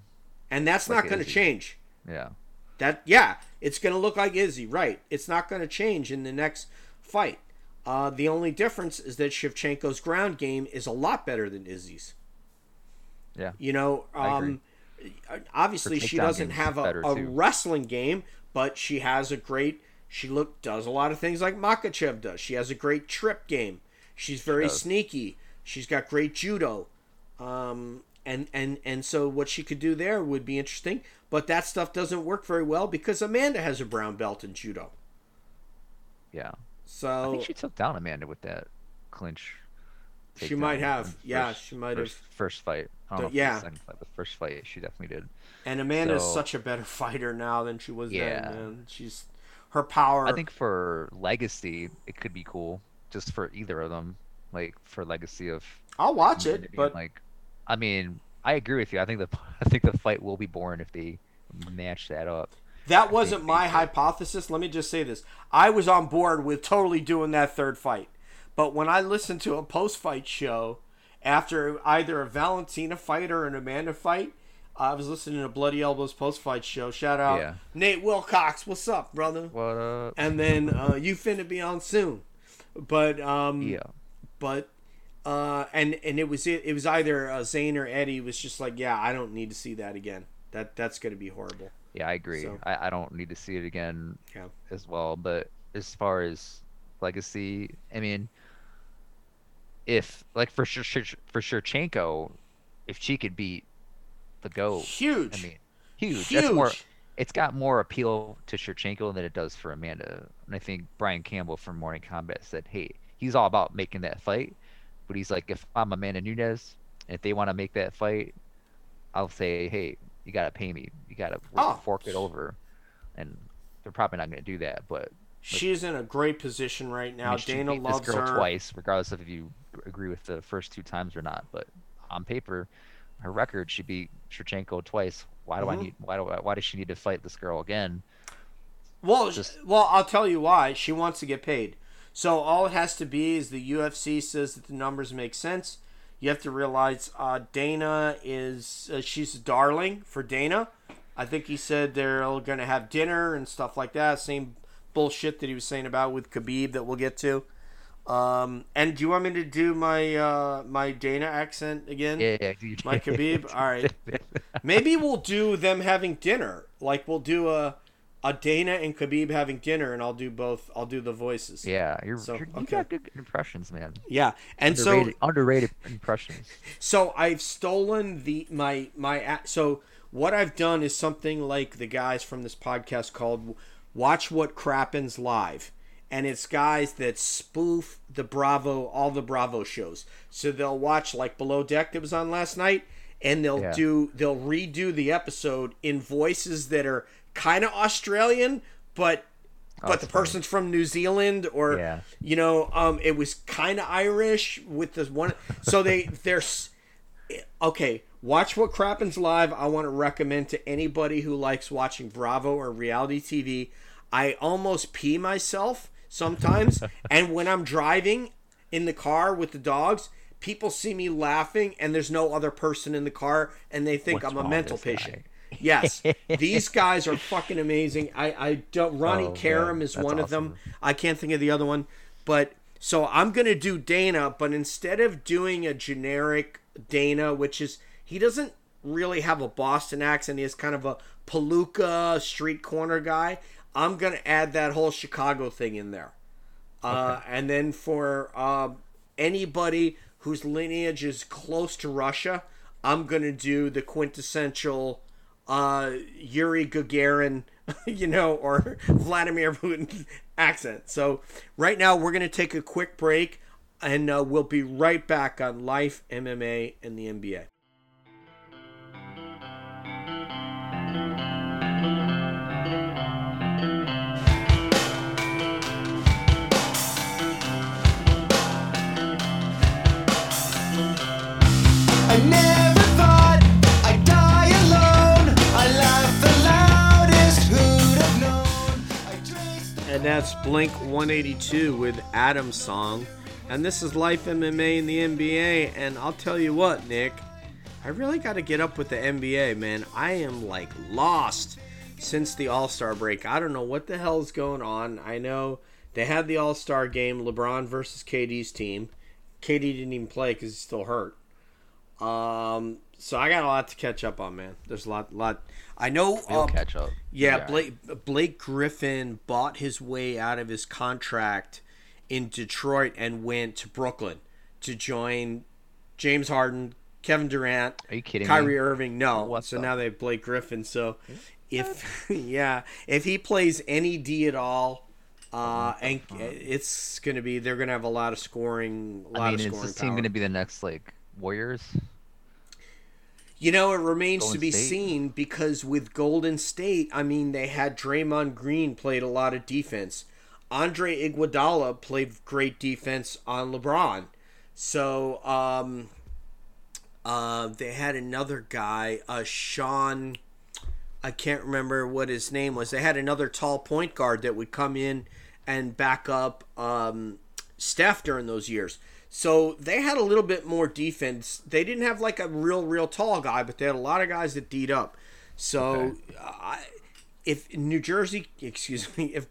And that's Like not going to change. Yeah. That yeah, it's going to look like Izzy, right? It's not going to change in the next fight. Uh, the only difference is that Shevchenko's ground game is a lot better than Izzy's. Yeah. You know, um, obviously she doesn't have a, a wrestling game, but she has a great. She look does a lot of things like Makhachev does. She has a great trip game. She's very does. sneaky. She's got great judo, um, and and and so what she could do there would be interesting. But that stuff doesn't work very well because Amanda has a brown belt in judo. Yeah. So I think she took down Amanda with that clinch. She might have. the Yeah, she might first, have. First fight. The- yeah. second fight, but first fight she definitely did. and Amanda's so- such a better fighter now than she was Yeah. then. Man. She's her power. I think for legacy, it could be cool just for either of them. Like for legacy of I'll watch it, but like, I mean, I agree with you. I think the I think the fight will be boring if they match that up. that wasn't my hypothesis. Let me just say this: I was on board with totally doing that third fight, but when I listened to a post-fight show after either a Valentina fight or an Amanda fight. I was listening to Bloody Elbows post-fight show. Shout out Yeah. Nate Wilcox. What's up, brother? What up? And then uh, you finna be on soon, but um, Yeah. but uh, and and it was it, it was either uh, Zane or Eddie was just like, yeah, I don't need to see that again. That that's gonna be horrible. Yeah, I agree. So- I, I don't need to see it again Yeah. as well. But as far as legacy, I mean, if like for sure for Shevchenko, if she could beat the goat, Huge. I mean, huge. That's more. Huge. It's got more appeal to Shevchenko than it does for Amanda. And I think Brian Campbell from Morning Combat said, "Hey, he's all about making that fight, but he's like, if I'm Amanda Nunes, and if they want to make that fight, I'll say, hey, you gotta pay me. You gotta Oh. fork it over." And they're probably not gonna do that, but She's in a great position right I now. mean, Dana loves this girl her. twice, regardless of if you agree with the first two times or not. But on paper, her record, she beat Shevchenko twice. Why do I Mhm. need? Why do I, Why does she need to fight this girl again? Well, Just- well, I'll tell you why. She wants to get paid. So all it has to be is the UFC says that the numbers make sense. You have to realize uh, Dana is uh, she's a darling for Dana. I think he said they're all going to have dinner and stuff like that. Same bullshit that he was saying about with Khabib that we'll get to. Um, and do you want me to do my uh, my Dana accent again? Yeah, yeah. you- My Khabib. All right. Maybe we'll do them having dinner. Like we'll do a Dana and Khabib having dinner, and I'll do both. I'll do the voices. yeah, you're, So, you're, you okay. got good impressions, man. Yeah. And Underrated, so underrated impressions. so I've stolen the my my so what I've done is something like the guys from this podcast called Watch What Crappens Live. And it's guys that spoof the Bravo, all the Bravo shows. So they'll watch like Below Deck that was on last night, and they'll Yeah. do they'll redo the episode in voices that are kind of Australian, but but the funny. person's from New Zealand or Yeah. you know, um, it was kind of Irish with this one. So they they're okay. Watch what crappens live. I want to recommend to anybody who likes watching Bravo or reality TV. I almost pee myself sometimes, and when I'm driving in the car with the dogs, people see me laughing, and there's no other person in the car, and they think What's I'm a mental patient. guy? Yes, these guys are fucking amazing. I I don't. Ronnie Oh, Karam is that's one of them. I can't think of the other one, but so I'm gonna do Dana, but instead of doing a generic Dana, which is he doesn't really have a Boston accent, he is kind of a palooka street corner guy. I'm gonna add that whole Chicago thing in there, uh, and then for uh, anybody whose lineage is close to Russia, I'm gonna do the quintessential uh, Yuri Gagarin, you know, or Vladimir Putin accent. So right now we're gonna take a quick break, and uh, we'll be right back on Life, MMA, and the NBA. And that's Blink 182 with Adam's Song. And this is Life MMA in the NBA. And I'll tell you what, Nick, I really got to get up with the NBA, man. I am like lost since the All Star break. I don't know what the hell's going on. I know they had the All Star game, LeBron versus KD's team. KD didn't even play because he's still hurt. Um, so I got a lot to catch up on, man. There's a lot, lot. I know. We'll uh, catch up. yeah, Blake Blake Griffin bought his way out of his contract in Detroit and went to Brooklyn to join James Harden, Kevin Durant, Are you kidding Kyrie me? Irving. No, so now they have Blake Griffin. So if yeah, if he plays any D at all. Uh, and it's gonna be they're gonna have a lot of scoring, a lot I mean, of is scoring this team going to be the next like Warriors? You know, it remains to be State? seen because with Golden State, I mean, they had Draymond Green played a lot of defense. Andre Iguodala played great defense on LeBron. So, um, uh, they had another guy, uh, Sean. I can't remember what his name was. They had another tall point guard that would come in and back up um, Steph during those years. So they had a little bit more defense. They didn't have like a real, real tall guy, but they had a lot of guys that beat up. So Okay. I, if New Jersey, excuse me, if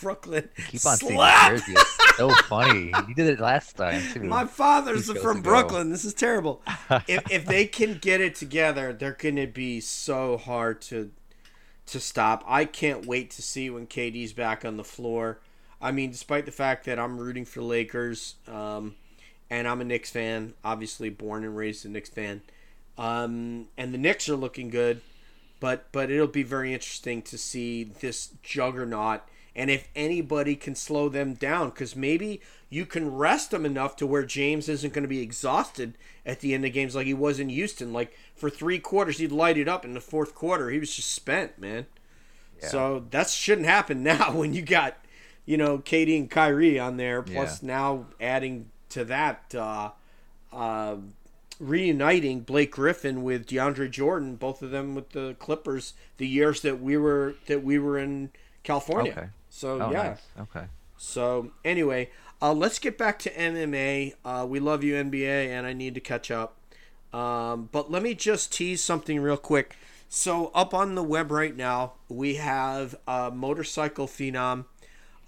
Brooklyn Keep on saying New Jersey. It's so funny. You did it last time too. My father's from. Brooklyn. This is terrible. if if they can get it together, they're going to be so hard to to stop. I can't wait to see when KD's back on the floor. I mean, despite the fact that I'm rooting for Lakers, um, and I'm a Knicks fan, obviously born and raised a Knicks fan, um, and the Knicks are looking good, but but it'll be very interesting to see this juggernaut and if anybody can slow them down because maybe you can rest them enough to where James isn't going to be exhausted at the end of games like he was in Houston. Like for three quarters, he'd light it up. In the fourth quarter, he was just spent, man. Yeah. So that shouldn't happen now when you got, you know, KD and Kyrie on there. Plus now adding to that, uh, uh, reuniting Blake Griffin with DeAndre Jordan, both of them with the Clippers, the years that we were that we were in California. Okay. So Oh, yeah. nice. Okay. So anyway, uh, let's get back to MMA. Uh, we love you NBA, and I need to catch up. Um, but let me just tease something real quick. So up on the web right now, we have a motorcycle phenom,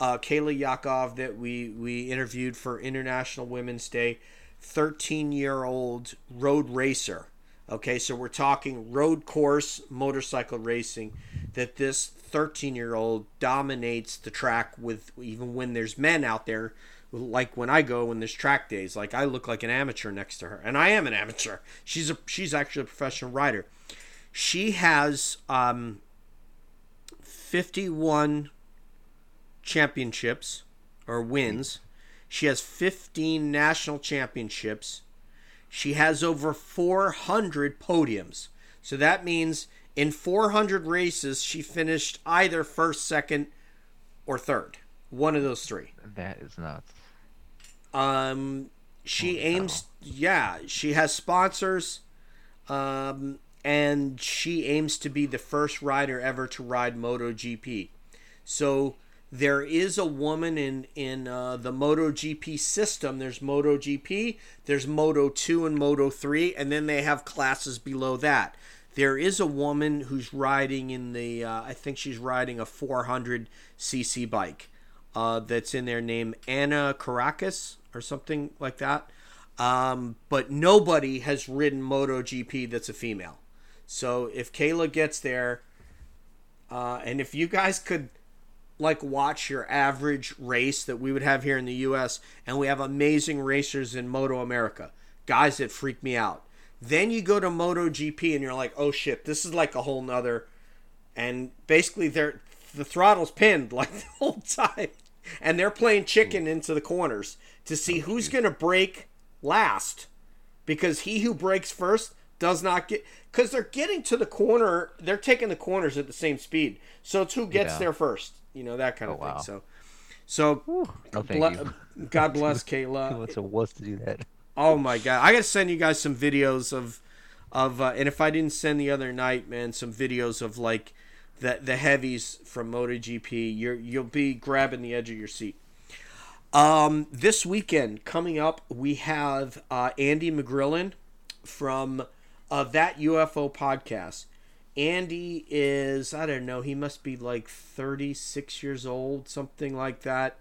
uh, Kayla Yaakov, that we we interviewed for International Women's Day. 13 year old road racer. Okay, so we're talking road course motorcycle racing. That this 13 year old dominates the track with even when there's men out there. Like when I go when there's track days, like I look like an amateur next to her, and I am an amateur. She's a she's actually a professional rider. She has um, 51 championships or wins. She has 15 national championships. She has over 400 podiums. So that means in 400 races, she finished either first, second, or third. One of those three. That is nuts. Um, she Holy aims, yeah, she has sponsors, um, and she aims to be the first rider ever to ride MotoGP. So there is a woman in in uh, the MotoGP system. There's MotoGP, there's Moto Two and Moto Three, and then they have classes below that. There is a woman who's riding in the. Uh, I think she's riding a 400 cc bike. Uh, that's in there named Anna Caracas or something like that. Um, but nobody has ridden MotoGP that's a female. So if Kayla gets there, uh, and if you guys could like watch your average race that we would have here in the US and we have amazing racers in Moto America. Guys that freak me out. Then you go to MotoGP and you're like oh shit this is like a whole nother and basically they're the throttle's pinned like the whole time. And they're playing chicken hmm. into the corners to see who's going to break last because he who breaks first does not get because they're getting to the corner they're taking the corners at the same speed. So it's who gets Yeah. there first you know that kind of Oh, wow. thing so so No, ble- god bless kayla wants a wuss to do that? oh my god i gotta send you guys some videos of of uh, and if i didn't send the other night man some videos of like the the heavies from MotoGP you're you'll be grabbing the edge of your seat um, this weekend coming up, we have uh, Andy McGrillen from uh, that UFO podcast. Andy is I don't know, he must be like 36 years old, something like that.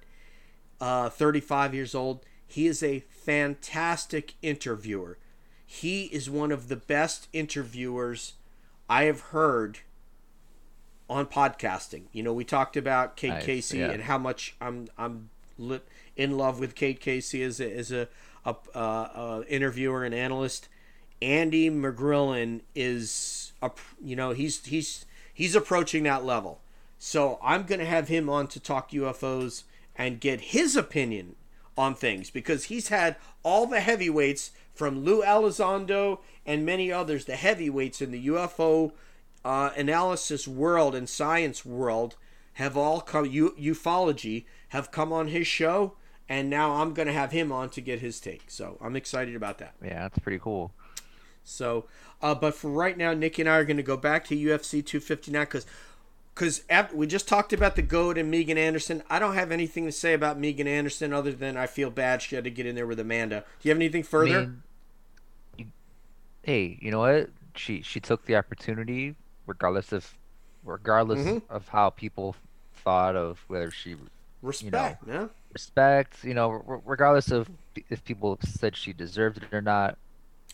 Uh, 35 years old. He is a fantastic interviewer. He is one of the best interviewers I have heard on podcasting. You know, we talked about Kate Nice, Casey yeah. and how much I'm I'm in love with Kate Casey as a as a, a uh, uh, interviewer and analyst. Andy McGrillen is a you know he's he's he's approaching that level. So I'm gonna have him on to talk UFOs and get his opinion on things because he's had all the heavyweights from Lou Elizondo and many others, the heavyweights in the UFO uh, analysis world and science world have all come u- ufology have come on his show and now i'm going to have him on to get his take so i'm excited about that Yeah, that's pretty cool. So, uh, but for right now, Nikki and I are going to go back to UFC 259 because because we just talked about the goat and Megan Anderson. I don't have anything to say about Megan Anderson other than I feel bad she had to get in there with Amanda. Do you have anything I further? mean, you- hey, you know what? She she took the opportunity, regardless of regardless Mhm. of how people thought of whether she Respect, yeah. respect, you know, regardless of if people said she deserved it or not.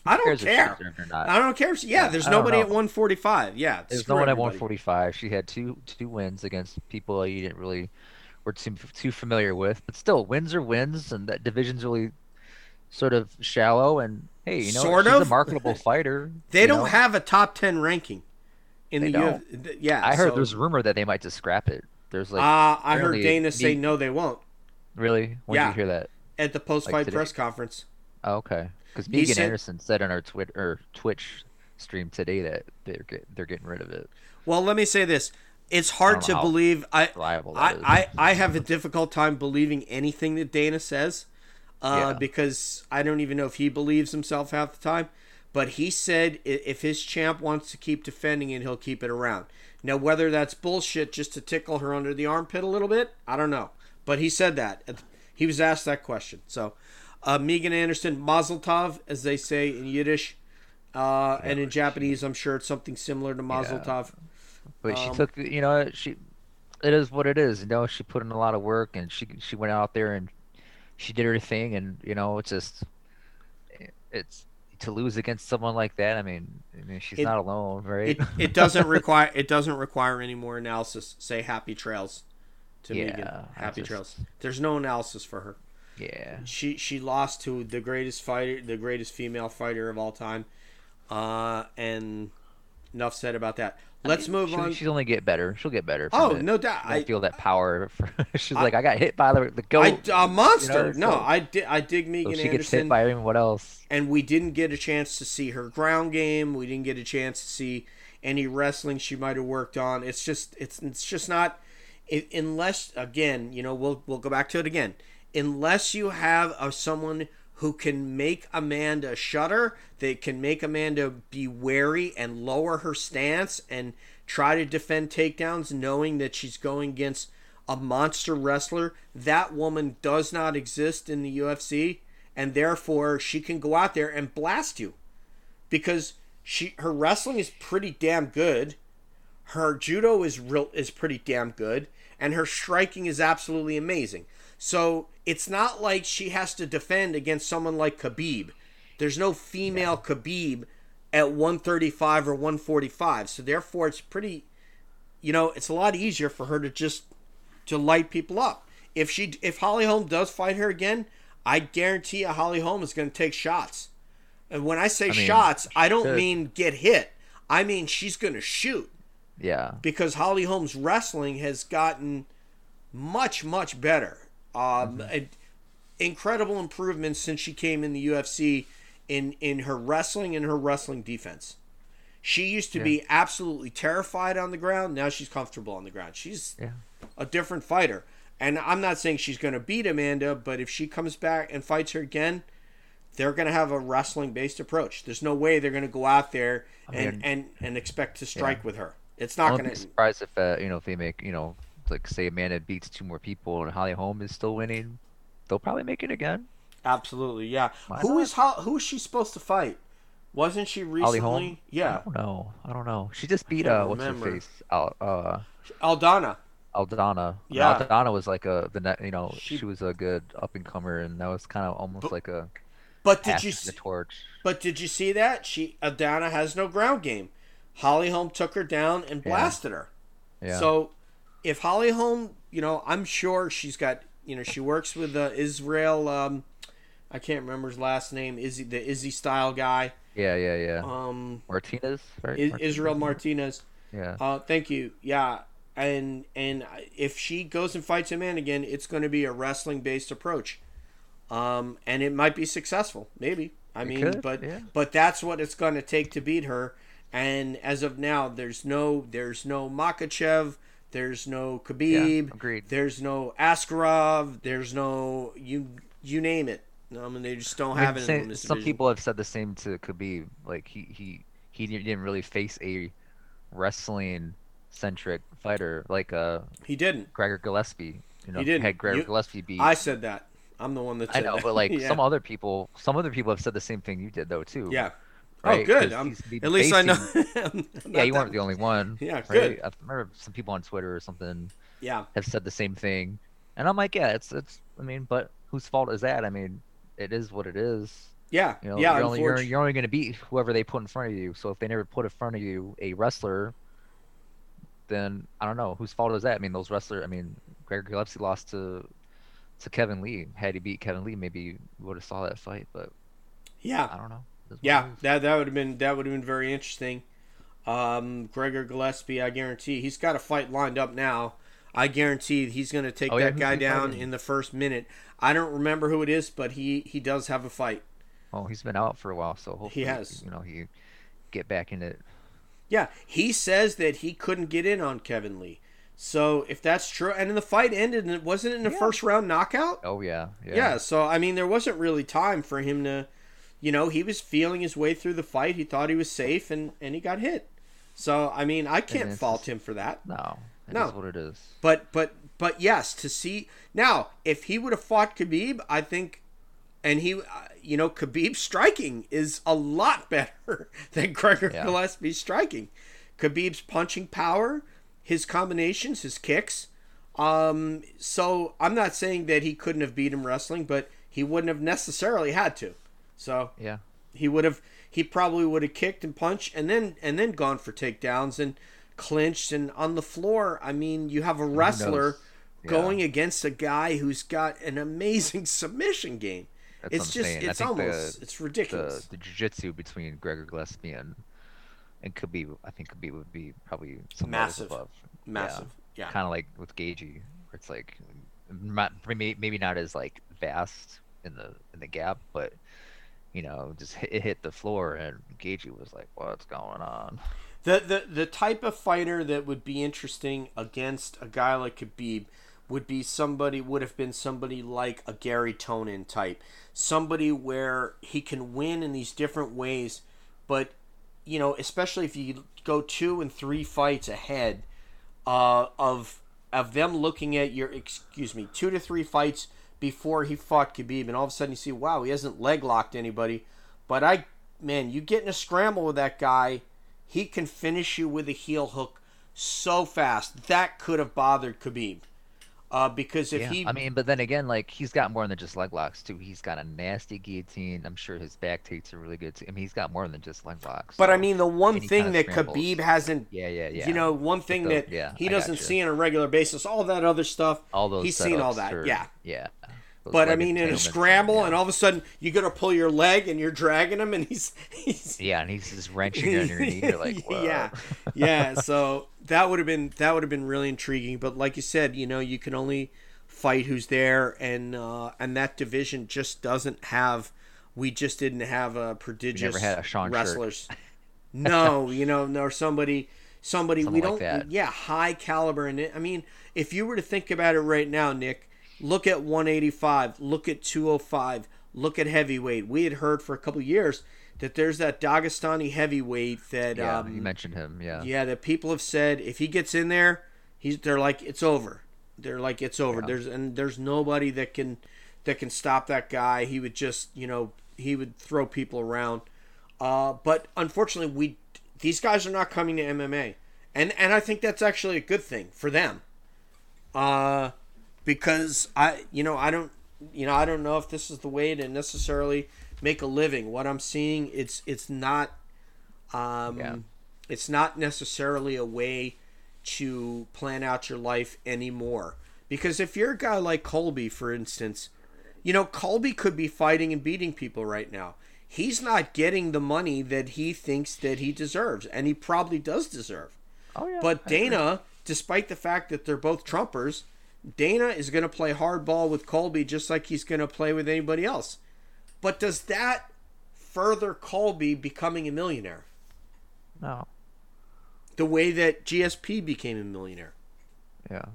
I don't cares if she care. deserved it or not? I don't care. If, yeah, there's nobody at 145. Yeah, There's no one at 145. She had two two wins against people you didn't really were too too familiar with, but still wins are wins, and that division's really sort of shallow. And hey, you know, Sort she's of. a marketable fighter. They don't know? have a top 10 ranking in They the don't. UFC. th- Yeah, I heard so- there's rumor that they might just scrap it. There's like uh, I heard Dana say no, they won't really. When yeah. did you hear that? at the post-fight Like press conference. Oh, okay, because Megan said- Anderson said on our Twit or Twitch stream today that they're get, they're getting rid of it. Well, let me say this: it's hard to believe. I reliable I. I I have a difficult time believing anything that Dana says, uh, Yeah. because I don't even know if he believes himself half the time. But he said if his champ wants to keep defending it, he'll keep it around. Now, whether that's bullshit just to tickle her under the armpit a little bit, I don't know. But he said that. He was asked that question. So, uh, Megan Anderson, Mazel Tov, as they say in Yiddish. Uh, and in Japanese, I'm sure it's something similar to Mazel Yeah. Tov. But she Um, took, you know, she, it is what it is. You know, she put in a lot of work, and she she went out there and she did her thing, and you know, it's just, it's to lose against someone like that. I mean, I mean, she's It- not alone, right? it, it doesn't require it doesn't require any more analysis. Say happy trails to Yeah, Megan. Happy just- trails. There's no analysis for her. Yeah, She she lost to the greatest fighter, the greatest female fighter of all time. Uh, and enough said about that. Let's move she'll, on. She'll only get better. She'll get better. Oh it. no doubt. I I feel that power. For, she's I- like, I got hit by the the I goat. a monster. you know, no, so- I di- I dig so Megan if she gets Anderson. hit by him. What else? and we didn't get a chance to see her ground game. We didn't get a chance to see any wrestling she might have worked on. It's just it's it's just not it, unless again, you know, we'll we'll go back to it again. Unless you have a, someone who can make Amanda shudder, they can make Amanda be wary and lower her stance and try to defend takedowns knowing that she's going against a monster wrestler. That woman does not exist in the UFC and therefore she can go out there and blast you. Because she her wrestling is pretty damn good. Her judo is real is pretty damn good. And her striking is absolutely amazing so it's not like she has to defend against someone like Khabib there's no female Khabib at 135 or 145 so therefore it's pretty you know it's a lot easier for her to just to light people up. If she if Holly Holm does fight her again, I guarantee you Holly Holm is going to take shots. And when I say I mean, shots, I don't should. mean get hit. I mean she's going to shoot Yeah, because Holly Holm's wrestling has gotten much much better. Um, and incredible improvements since she came in the UFC in in her wrestling and her wrestling defense. She used to be absolutely terrified on the ground. Now she's comfortable on the ground. She's yeah. a different fighter. And I'm not saying she's going to beat Amanda, but if she comes back and fights her again, they're going to have a wrestling based approach. There's no way they're going to go out there and, mean- and, and expect to strike Yeah. with her. It's not going to surprise if uh, you know if they make you know like say Amanda beats two more people and Holly Holm is still winning, they'll probably make it again. Absolutely, yeah. Why Who not? is Ho- who is she supposed to fight? Wasn't she Holly recently? Holm. Yeah, I don't know. I don't know. She just beat uh what's her face Al, uh Aldana. Aldana. Yeah. Aldana was like a the ne- you know She- she, was a good up and comer and that was kind of almost But- like a But did you the see, torch. but did you see that she Aldana has no ground game. Holly Holm took her down and Yeah. blasted her. Yeah. So, if Holly Holm, you know, I'm sure she's got, you know, she works with uh, Israel. Um, I can't remember his last name. Izzy, the Izzy style guy. yeah, yeah, yeah. Um, Martinez, right? Martinez? Israel Martinez. Yeah. Uh, thank you. Yeah, and and if she goes and fights a man again, it's going to be a wrestling based approach. Um, and it might be successful, maybe. I It mean, could, but yeah. but that's what it's going to take to beat her. And as of now, there's no there's no Makhachev, there's no Khabib, agreed. there's no Askarov, there's no you you name it. I mean, they just don't I mean, have it this some people have said the same to Khabib. Like he he he didn't didn't really face a wrestling centric fighter like uh He didn't. Gregor Gillespie. You know, He didn't. had Gregor You- Gillespie beat. I said that. I'm the one that I know, that. but like yeah. some other people, some other people have said the same thing you did though too. Yeah. Oh, right? Oh, good. I'm, he's been at least I know. Yeah, you weren't the only one. Yeah, right? good. I remember some people on Twitter or something Yeah. have said the same thing, and I'm like, yeah, it's it's. I mean, but whose fault is that? I mean, it is what it is. Yeah. You know, yeah. you're only you're, you're only going to beat whoever they put in front of you. So if they never put in front of you a wrestler, then I don't know whose fault is that. I mean, those wrestlers. I mean, Gregor Gillespie lost to to Kevin Lee. Had he beat Kevin Lee, maybe would have saw that fight. But Yeah. I don't know. It is what Yeah, that that would have been that would have been very interesting. Um, Gregor Gillespie, I guarantee he's got a fight lined up now. I guarantee he's going to take Oh, yeah, that guy down fighting? in the first minute. I don't remember who it is, but he he does have a fight. Oh, he's been out for a while, so hopefully has. You know, he get back in it. Yeah, he says that he couldn't get in on Kevin Lee. So if that's true, and then the fight ended, and it wasn't in the Yeah. first round knockout. Oh yeah, yeah. Yeah. so I mean, there wasn't really time for him to, you know, he was feeling his way through the fight. He thought he was safe, and and he got hit. So I mean, I can't fault him for that. No, No. what it is. But but but yes, to see now if he would have fought Khabib, I think, and he, uh, you know, Khabib's striking is a lot better than Gregor Yeah. Gillespie's striking. Khabib's punching power, his combinations, his kicks. Um, so I'm not saying that he couldn't have beat him wrestling, but he wouldn't have necessarily had to. So Yeah. he would have he probably would have kicked and punched and then and then gone for takedowns and clinched and on the floor i mean you have a wrestler? Yeah. going against a guy who's got an amazing submission game That's it's just. It's think the- almost it's ridiculous the the jiu-jitsu between Gregor Gillespie and and Khabib, I think Khabib would be probably some Massive. above. massive yeah, Kind of like with Gaethje, where it's like not maybe maybe not as like vast in the in the gap, but you know, just hit, hit the floor and Gaethje was like, "What's going on?" The, the the type of fighter that would be interesting against a guy like Khabib would be somebody would have been somebody like a Gary Tonon type, somebody where he can win in these different ways, but you know, especially if you go two and three fights ahead uh, of of them looking at your excuse me two to three fights before he fought Khabib, and all of a sudden you see, wow, he hasn't leg locked anybody, but I man, you get in a scramble with that guy he can finish you with a heel hook so fast that could have bothered Khabib. Uh, because if yeah, he, I mean, but then again, like he's got more than just leg locks too. He's got a nasty guillotine. I'm sure his back takes are really good too. I mean, he's got more than just leg locks. but I mean, the one thing kind that scrambles. Khabib hasn't, yeah, yeah, yeah. you know, one thing the- that yeah, he doesn't see on a regular basis, all that other stuff, all those he's seen all that, are- yeah. yeah. But I mean, in a scramble, yeah. and all of a sudden you got to pull your leg, and you're dragging him, and he's, he's yeah, and he's just wrenching your knee. You're like, Whoa. yeah, yeah. So that would have been that would have been really intriguing. But like you said, you know, you can only fight who's there, and uh, and that division just doesn't have. We just didn't have a prodigious a wrestlers. no, you know, nor somebody, somebody we don't. that. Yeah, high caliber. And I mean, if you were to think about it right now, Nick, look at 185, look at 205, look at heavyweight. We had heard for a couple of years that there's that Dagestani heavyweight that Yeah, um, you mentioned him. Yeah. yeah, that people have said if he gets in there, he's they're like it's over. They're like it's over. Yeah. There's and there's nobody that can that can stop that guy. He would just you know he would throw people around. Uh, but unfortunately, we these guys are not coming to MMA, and and I think that's actually a good thing for them. Uh, because I you know I don't you know I don't know if this is the way to necessarily make a living. What I'm seeing it's it's not um, Yeah. it's not necessarily a way to plan out your life anymore. Because if you're a guy like Colby, for instance, you know, Colby could be fighting and beating people right now. He's not getting the money that he thinks that he deserves, and he probably does deserve. Oh yeah. But Dana, despite the fact that they're both Trumpers, Dana is going to play hardball with Colby just like he's going to play with anybody else. But does that further Colby becoming a millionaire? No. The way that GSP became a millionaire? Yeah.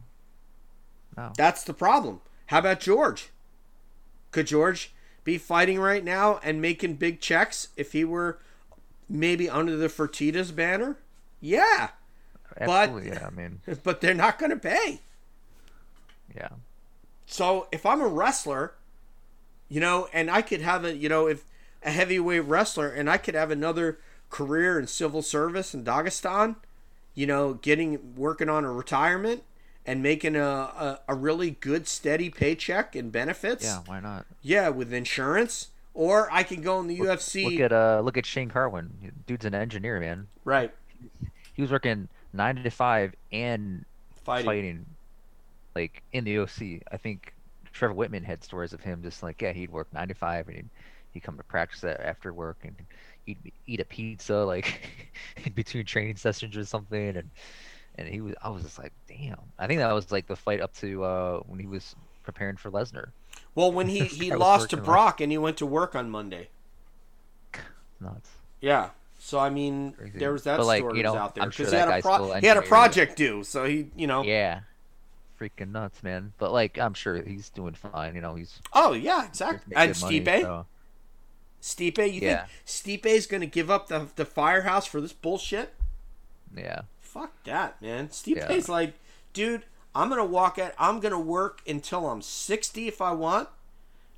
No. That's the problem. How about George? Could George be fighting right now and making big checks if he were maybe under the Fertitas banner? Yeah, But- Absolutely, yeah. I mean, but they're not going to pay. yeah. So if I'm a wrestler, you know, and I could have a, you know, if a heavyweight wrestler and I could have another career in civil service in Dagestan, you know, getting working on a retirement and making a, a, a really good steady paycheck and benefits. Yeah, why not? Yeah, with insurance. Or I can go in the UFC. Look at uh, look at Shane Carwin. Dude's an engineer, man. right. He was working nine to five and Fighting. fighting, like in the OC. I think Trevor Wittman had stories of him just like, yeah, he'd work nine to five and he'd, he'd come to practice after work and he'd eat a pizza like in between training sessions or something. And and he was, I was just like, damn. I think that was like the fight up to uh, when he was preparing for Lesnar. Well, when he, he lost to Brock and he went to work on Monday. Nuts. Yeah. So I mean, Crazy. there was that But, like, story you know, out there I'm sure because he had a pro- he had a project due, so he you know. Yeah. Freaking nuts, man. But like, I'm sure he's doing fine. You know, he's Oh yeah, exactly. And good money, so- Stipe, you Yeah. think Stipe's gonna give up the the firehouse for this bullshit? Yeah. Fuck that, man. Stipe's Yeah. like, dude, I'm gonna walk at, I'm gonna work until I'm 60 if I want,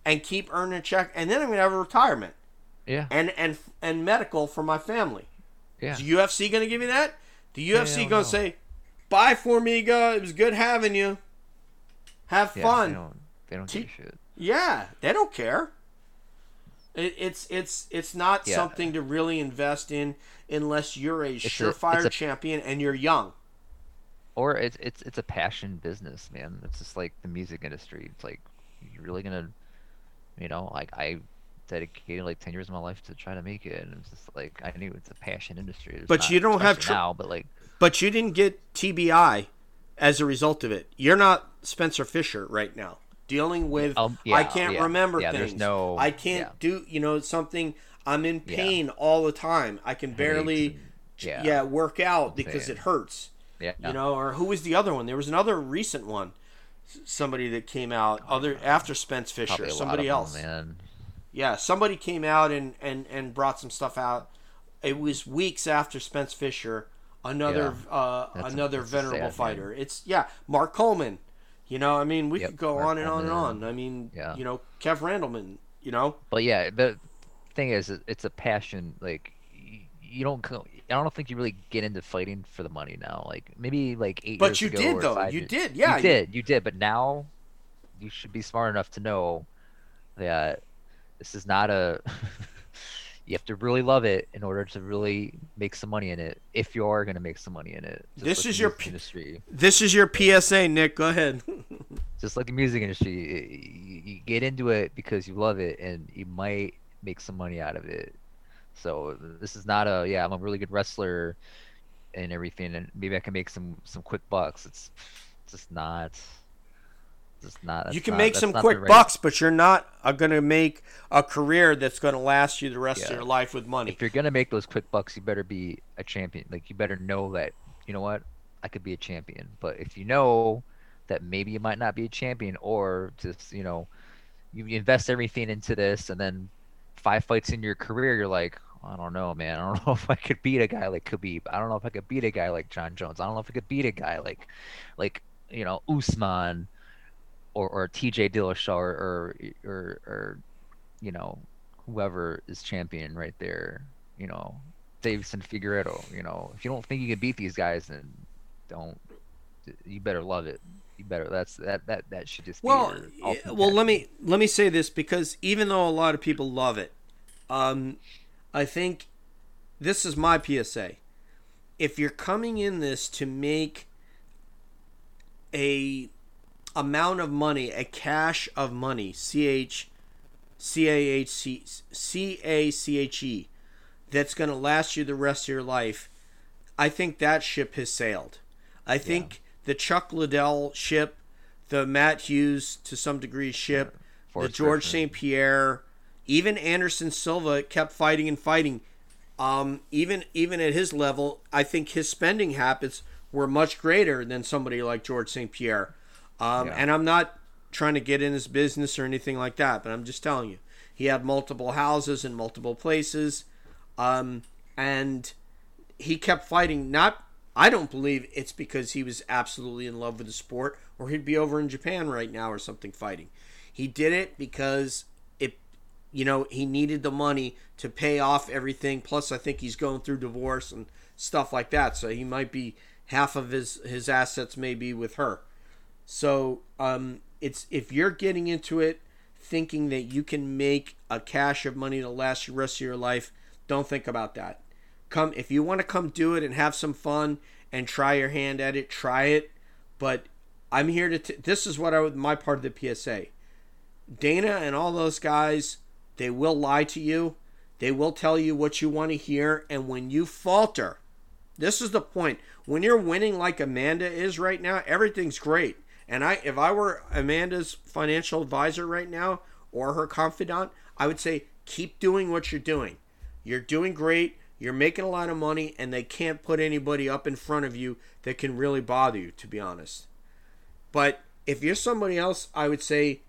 and keep earning a check, and then I'm gonna have a retirement Yeah. and and and medical for my family. Yeah. Is UFC gonna give you that? The UFC gonna no. say, "Bye, Formiga. It was good having you. Have Yeah, fun." They don't, they don't give a shit. Yeah, they don't care. It, it's it's it's not Yeah. something to really invest in unless you're a a- surefire it's a- champion and you're young. Or it's it's it's a passion business, man. It's just like the music industry. It's like you're really gonna, you know, like I dedicated like ten years of my life to try to make it, and it's just like I knew it's a passion industry. There's But you don't have tr- now, but like But you didn't get TBI as a result of it. You're not Spencer Fisher right now. Dealing with Um, I can't yeah, remember yeah, things. no- I can't yeah. do you know something. I'm in Yeah. pain all the time. I can barely yeah. yeah. work out because it hurts. yeah, You know, or who was the other one? There was another recent one. Somebody that came out other after Spence Fisher. probably a lot Somebody else. them, man. Yeah, somebody came out and, and, and brought some stuff out. It was weeks after Spence Fisher, another uh, another a venerable fighter. It's yeah, Mark Coleman. You know, I mean, we Yep, could go Mark on and on and on. I mean, Yeah. you know, Kev Randleman. You know, But yeah, the thing is, it's a passion. Like you don't. I don't think you really get into fighting for the money now. Like maybe like eight. But you did, though. You years- did, yeah, you- did. You did. But now, you should be smart enough to know that this is not a. you have to really love it in order to really make some money in it. If you are going to make some money in it. Just This like is your industry. this is your PSA, Nick. Go ahead. just like the music industry, you, you get into it because you love it, and you might make some money out of it. So this is not a yeah, I'm a really good wrestler and everything, and maybe I can make some some quick bucks. It's just not. Just not. you can not- make some quick bucks, but you're not uh, going to make a career that's going to last you the rest of your life with money. If you're gonna make those quick bucks, you better be a champion. Like you better know that you know what I could be a champion. But if you know that maybe you might not be a champion, or just you know you invest everything into this, and then five fights in your career, you're like, I don't know, man. I don't know if I could beat a guy like Khabib. I don't know if I could beat a guy like Jon Jones. I don't know if I could beat a guy like, like you know Usman, or or T.J. Dillashaw, or or or, or you know whoever is champion right there. You know, Deiveson Figueiredo. You know, if you don't think you can beat these guys, then don't. You better love it. You better. That's that that that should just Well, well, let me let me say this because even though a lot of people love it, um, I think this is my PSA. If you're coming in this to make a amount of money, a cache of money, C H C A H C C A C H E, that's going to last you the rest of your life, I think that ship has sailed. I think the Chuck Liddell ship, the Matt Hughes to some degree ship, the George St. Pierre, even Anderson Silva kept fighting and fighting. Um, even even at his level, I think his spending habits were much greater than somebody like George St. Pierre. Um, Yeah. And I'm not trying to get in his business or anything like that, but I'm just telling you, He had multiple houses in multiple places, um, and he kept fighting. Not, I don't believe it's because he was absolutely in love with the sport, or he'd be over in Japan right now or something fighting. He did it because it, you know, he needed the money to pay off everything. Plus, I think he's going through divorce and stuff like that, so he might be half of his his assets may be with her. So um, it's if you're getting into it thinking that you can make a cache of money to last the rest of your life, don't think about that. Come if you want to come do it and have some fun and try your hand at it, try it. But I'm here to. T- this is what I would my part of the PSA. Dana and all those guys, they will lie to you. They will tell you what you want to hear, and when you falter, this is the point. When you're winning like Amanda is right now, everything's great. And I if I were Amanda's financial advisor right now or her confidant, I would say keep doing what you're doing. You're doing great. You're making a lot of money and they can't put anybody up in front of you that can really bother you, to be honest. But if you're somebody else, I would say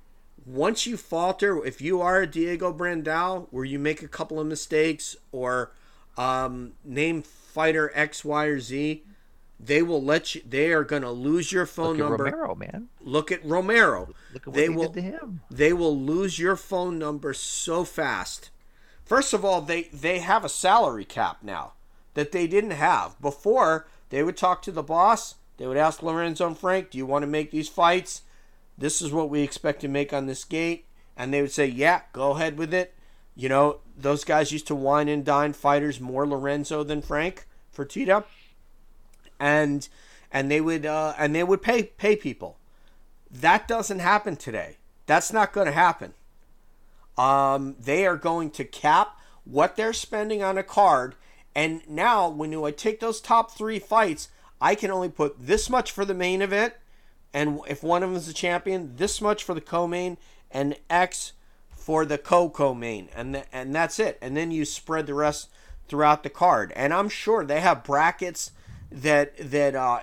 once you falter, if you are a Diego Brandao, where you make a couple of mistakes or um, name fighter X, Y, or Z, they will let you. They are going to lose your phone number. Look at number. Romero, man. Look at Romero. Look at what they they, will. did to him. They will lose your phone number so fast. First of all, they they have a salary cap now that they didn't have before. They would talk to the boss. They would ask Lorenzo and Frank, "Do you want to make these fights? This is what we expect to make on this gate." And they would say, "Yeah, go ahead with it." You know, those guys used to wine and dine fighters more Lorenzo than Frank Fertitta, and and they would uh, and they would pay pay people. That doesn't happen today. That's not going to happen. Um, they are going to cap what they're spending on a card. And now, when you I take those top three fights, I can only put this much for the main event. And if one of them is a champion, this much for the co-main and X for the co-co-main, and th- and that's it. And then you spread the rest throughout the card. And I'm sure they have brackets that that uh,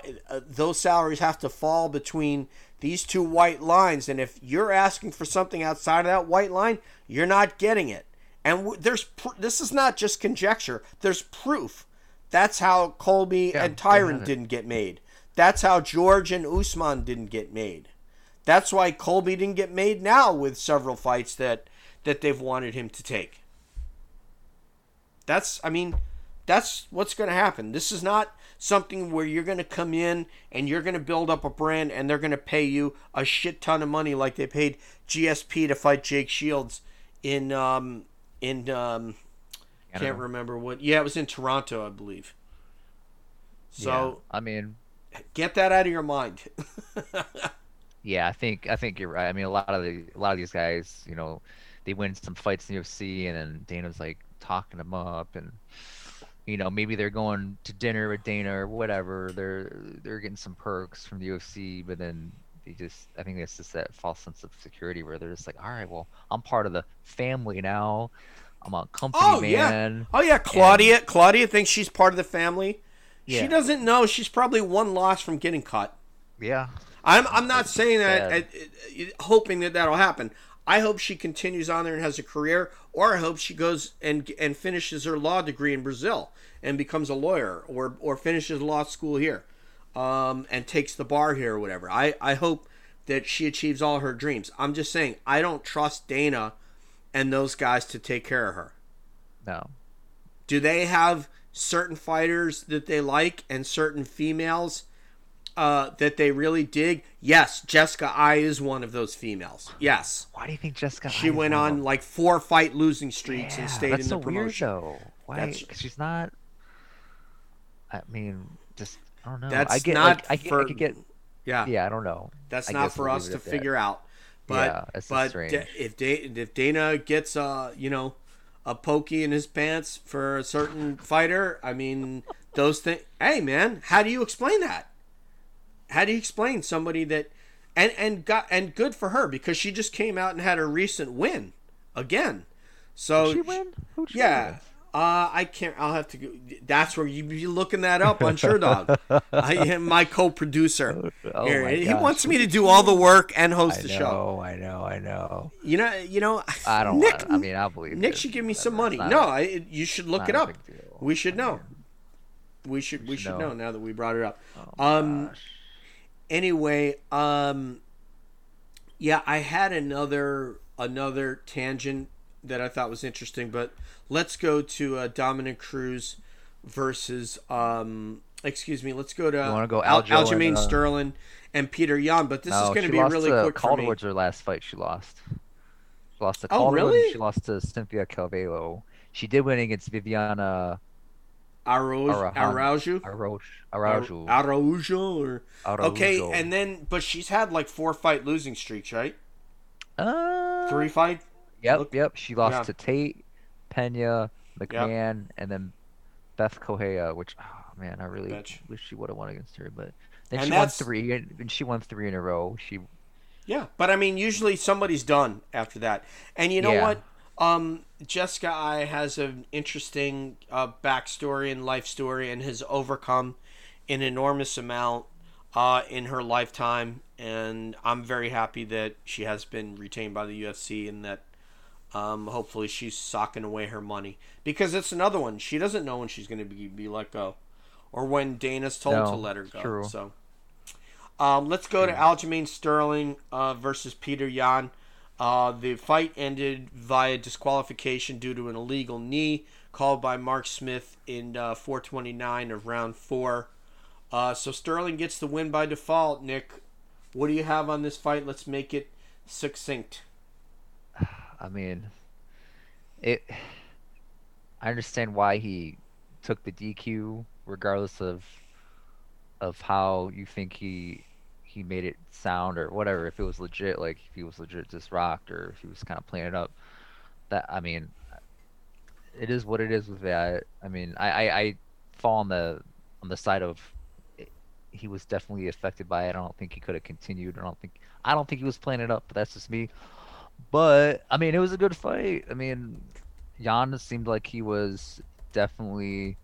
those salaries have to fall between these two white lines. And if you're asking for something outside of that white line, you're not getting it. And there's pr- this is not just conjecture. There's proof. That's how Colby Yeah, and Tyron didn't get made. That's how George and Usman didn't get made. That's why Colby didn't get made now with several fights that that they've wanted him to take. That's I mean, that's what's going to happen. This is not something where you're going to come in and you're going to build up a brand and they're going to pay you a shit ton of money like they paid GSP to fight Jake Shields in um in um I can't remember what. Yeah, it was in Toronto, I believe. So yeah. I mean, get that out of your mind. yeah, I think I think you're right. I mean, a lot of the a lot of these guys, you know, they win some fights in the UFC, and then Dana's like talking them up, and you know, maybe they're going to dinner with Dana or whatever. They're they're getting some perks from the UFC, but then they just I think it's just that false sense of security where they're just like, all right, well, I'm part of the family now. I'm a company Oh yeah. man. Oh yeah, Claudia. Claudia thinks she's part of the family. Yeah. She doesn't know she's probably one loss from getting cut. Yeah. I'm I'm not saying that sad. uh, uh, hoping that that'll happen. I hope she continues on there and has a career, or I hope she goes and and finishes her law degree in Brazil and becomes a lawyer, or or finishes law school here, um, and takes the bar here or whatever. I I hope that she achieves all her dreams. I'm just saying I don't trust Dana and those guys to take care of her. No. Do they have certain fighters that they like and certain females uh, that they really dig? Yes, Jessica Eye is one of those females. Yes. Why do you think Jessica? She I's went on like four fight losing streaks and Yeah, stayed that's in the so promotion. weird though. Why? 'Cause she's not. I mean, just I don't know. That's I get not like, for- I could get. Yeah. Yeah, I don't know. That's I not for us to at that. figure out. But Yeah, but. Da- if Da- if Dana gets uh you know a pokey in his pants for a certain fighter, I mean those things. Hey man, how do you explain that? How do you explain somebody that and and got and good for her because she just came out and had a recent win again. So Did she win? Who'd she yeah. win? Uh, I can't. I'll have to. go That's where you be looking that up on Sherdog. I am my co-producer. Oh Here, my he gosh. wants me to do all the work and host I the know, show. I know, I know. You know. You know. I don't. Nick, I mean, I believe Nick it. should give me some money. No, a- I, you should look it up. We should know. We should. We should should know know. now that we brought it up. oh Um, gosh. Anyway, um, yeah, I had another another tangent that I thought was interesting, but let's go to uh, Dominick Cruz versus um, excuse me, let's go to wanna go Al- Aljo Aljamain and, uh, Sterling and Peter Yan, but this is going to be really to quick for me. Calderwood's her last fight. She lost. She lost to Oh, Calderwood. and really? She lost to Cynthia Calvillo. She did win against Viviana Araujo, Araujo, Araujo. Araujo. Araujo, or okay, and then but she's had like four fight losing streaks, right? uh, Three fight. Yep, Look- yep. She lost yeah. to Tate, Pena, McMann, and then Bethe Correia. Which, oh man, I really Bitch. wish she would have won against her. But then And she won three, and and she won three in a row. She Yeah, but I mean, usually somebody's done after that. And you know Yeah. what? Um, Jessica Eye has an interesting uh, backstory and life story, and has overcome an enormous amount uh, in her lifetime. And I'm very happy that she has been retained by the UFC, and that um, hopefully she's socking away her money because it's another one. She doesn't know when she's going to be, be let go, or when Dana's told to let her go. true. So. Um, let's go to Aljamain Sterling uh, versus Peter Yan. Uh, the fight ended via disqualification due to an illegal knee called by Mark Smith in uh, 429 of round four. Uh, so Sterling gets the win by default. Nick, what do you have on this fight? Let's make it succinct. I mean, it. I understand why he took the DQ, regardless of of how you think he he made it sound or whatever. If it was legit, like if he was legit just rocked, or if he was kind of playing it up. That I mean, it is what it is with that. I mean, I I, I fall on the on the side of he was definitely affected by it. I don't think he could have continued. I don't think I don't think he was playing it up. But that's just me. But I mean, it was a good fight. I mean, Jan seemed like he was definitely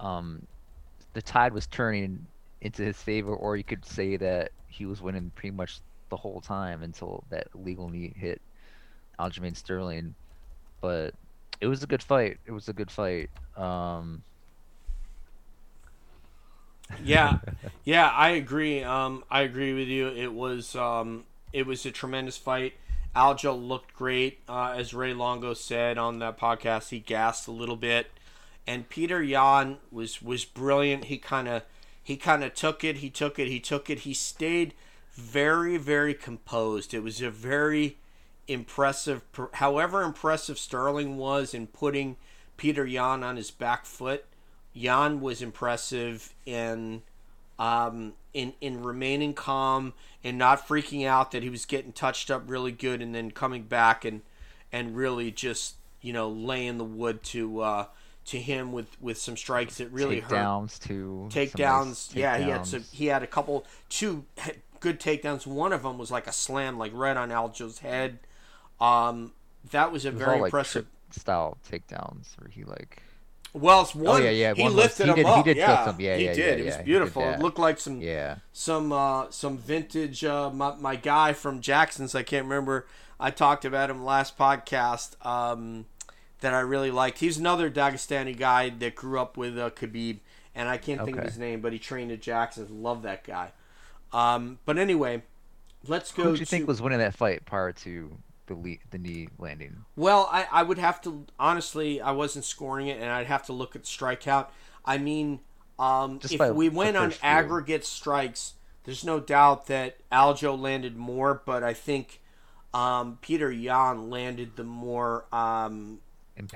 um the tide was turning into his favor, or you could say that he was winning pretty much the whole time until that legal knee hit Aljamain Sterling. But it was a good fight. It was a good fight. Um, Yeah, yeah, I agree. Um, I agree with you. It was um, it was a tremendous fight. Aljo looked great, uh, as Ray Longo said on that podcast. He gassed a little bit, and Peter Yan was was brilliant. He kind of he kind of took it. He took it. He took it. He stayed very very composed. It was a very impressive. However impressive Sterling was in putting Peter Yan on his back foot, Jan was impressive in um, in in remaining calm and not freaking out that he was getting touched up really good and then coming back and and really just you know laying the wood to uh, to him with with some strikes that really hurt takedowns too. some nice takedowns. Yeah, he had some, he had a couple two good takedowns. One of them was like a slam, like right on Aljo's head. Um, that was a was very all, like, impressive. trip style takedowns where he like Well, it's one. yeah, yeah, He one was- lifted he him did- he up. did yeah, him. Yeah, he yeah, did. yeah, it was beautiful. It looked like some yeah. some uh, some vintage. Uh, my my guy from Jackson's. I can't remember. I talked about him last podcast. Um, that I really liked. He's another Dagestani guy that grew up with uh, Khabib, and I can't think of his name, but he trained at Jackson's. Love that guy. Um, but anyway, let's go. Who do you to, think was winning that fight prior to the le- the knee landing? Well, I, I would have to honestly. I wasn't scoring it, and I'd have to look at the strikeout. I mean, um, if we went on aggregate strikes, there's no doubt that Aljo landed more, but I think um, Peter Yan landed the more. Um,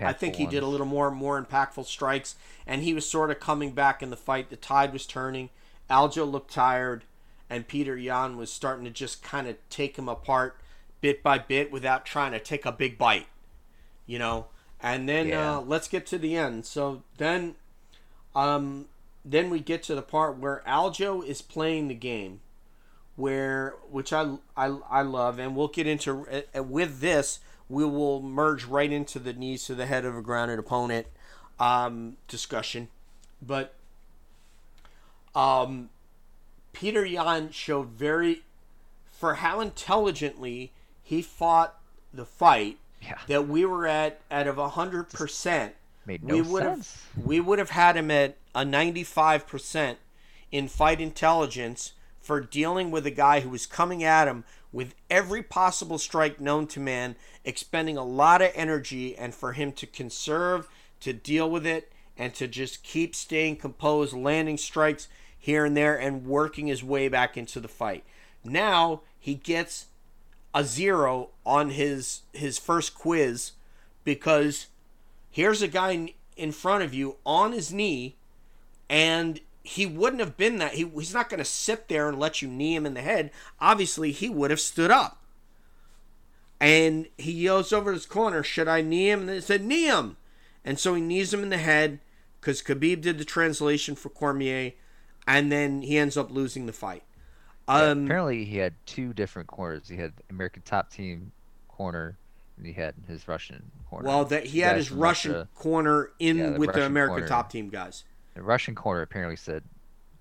I think Impactful he did a little more more impactful strikes, and he was sort of coming back in the fight. The tide was turning. Aljo looked tired, and Peter Yan was starting to just kind of take him apart bit by bit without trying to take a big bite, you know. And then Yeah. uh, let's get to the end. So then, um, then we get to the part where Aljo is playing the game, where which I I, I love, and we'll get into uh, with this. We will merge right into the knees to the head of a grounded opponent um, discussion. But um, Peter Yan showed very, for how intelligently he fought the fight, Yeah. that we were at out of hundred percent. Made no we would sense. have we would have had him at a ninety five percent in fight intelligence for dealing with a guy who was coming at him with every possible strike known to man, expending a lot of energy, and for him to conserve, to deal with it, and to just keep staying composed, landing strikes here and there, and working his way back into the fight. Now he gets a zero on his his first quiz because here's a guy in- front of you on his knee and he wouldn't have been that. He, he's not going to sit there and let you knee him in the head. Obviously he would have stood up. And he yells over his corner should i knee him? And they said knee him. And so he knees him in the head because khabib did the translation for cormier and then he ends up losing the fight. Yeah, um, apparently, he had two different corners. He had American top team corner, and he had his Russian corner. well that he had his russian Russia- corner in Yeah, with the american corner. top team guys The Russian corner apparently said,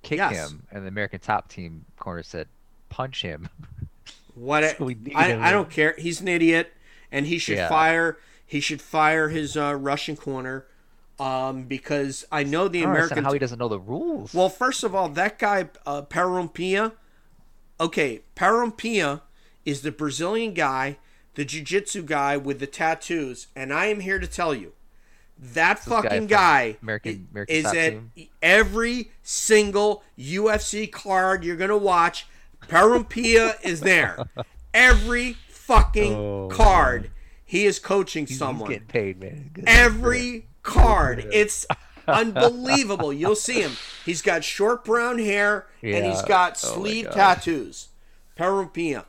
"Kick Yes. him," and the American top team corner said, "Punch him." What So we need I, him. I don't care. He's an idiot, and he should Yeah. fire. He should fire his uh, Russian corner, um, because I know the I don't understand American. how he doesn't know the rules. well, first of all, that guy uh, Parrumpinha. Okay, Parrumpinha is the Brazilian guy, the jiu-jitsu guy with the tattoos, and I am here to tell you, that This fucking from guy, American- American is at team? every single UFC card you're gonna watch. Parrumpinha is there. Every fucking Oh, card, he is coaching he's, someone he's getting paid, man. Good. every card. It's unbelievable. You'll see him. He's got short brown hair and he's got Oh sleeve gosh. tattoos. Parrumpinha.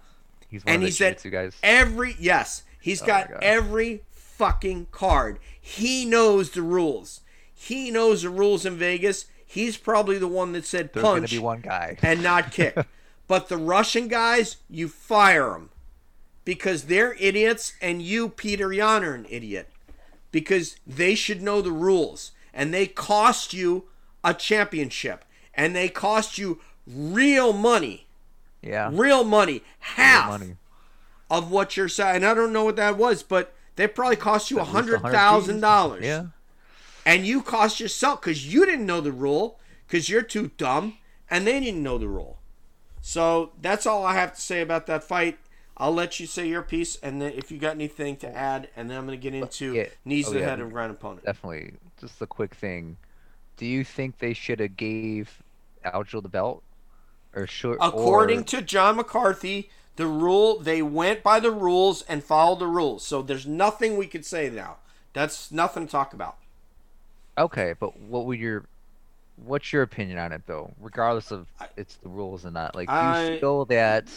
He's one And of he's the at jiu-jitsu guys. every yes, he's oh, my got every fucking card. He knows the rules. He knows the rules in Vegas. He's probably the one that said There's punch be one guy. and not kick. but the Russian guys, you fire them because they're idiots, and you, Peter Yan, are an idiot because they should know the rules, and they cost you a championship, and they cost you real money, Yeah. real money, half money. of what you're saying. I don't know what that was, but they probably cost you a hundred 100 thousand dollars Yeah. and you cost yourself because you didn't know the rule because you're too dumb and they didn't know the rule so that's all i have to say about that fight i'll let you say your piece and then if you got anything to add and then i'm going to get uh, into Yeah. knees Oh, to the yeah. head of ground opponent Definitely. Just a quick thing. Do you think they should have gave Aljo the belt, or should? according or, to john mccarthy the rule they went by the rules and followed the rules so there's nothing we could say now that's nothing to talk about Okay, but what would your what's your opinion on it though? Regardless of I- it's the rules or not. Like I- you feel that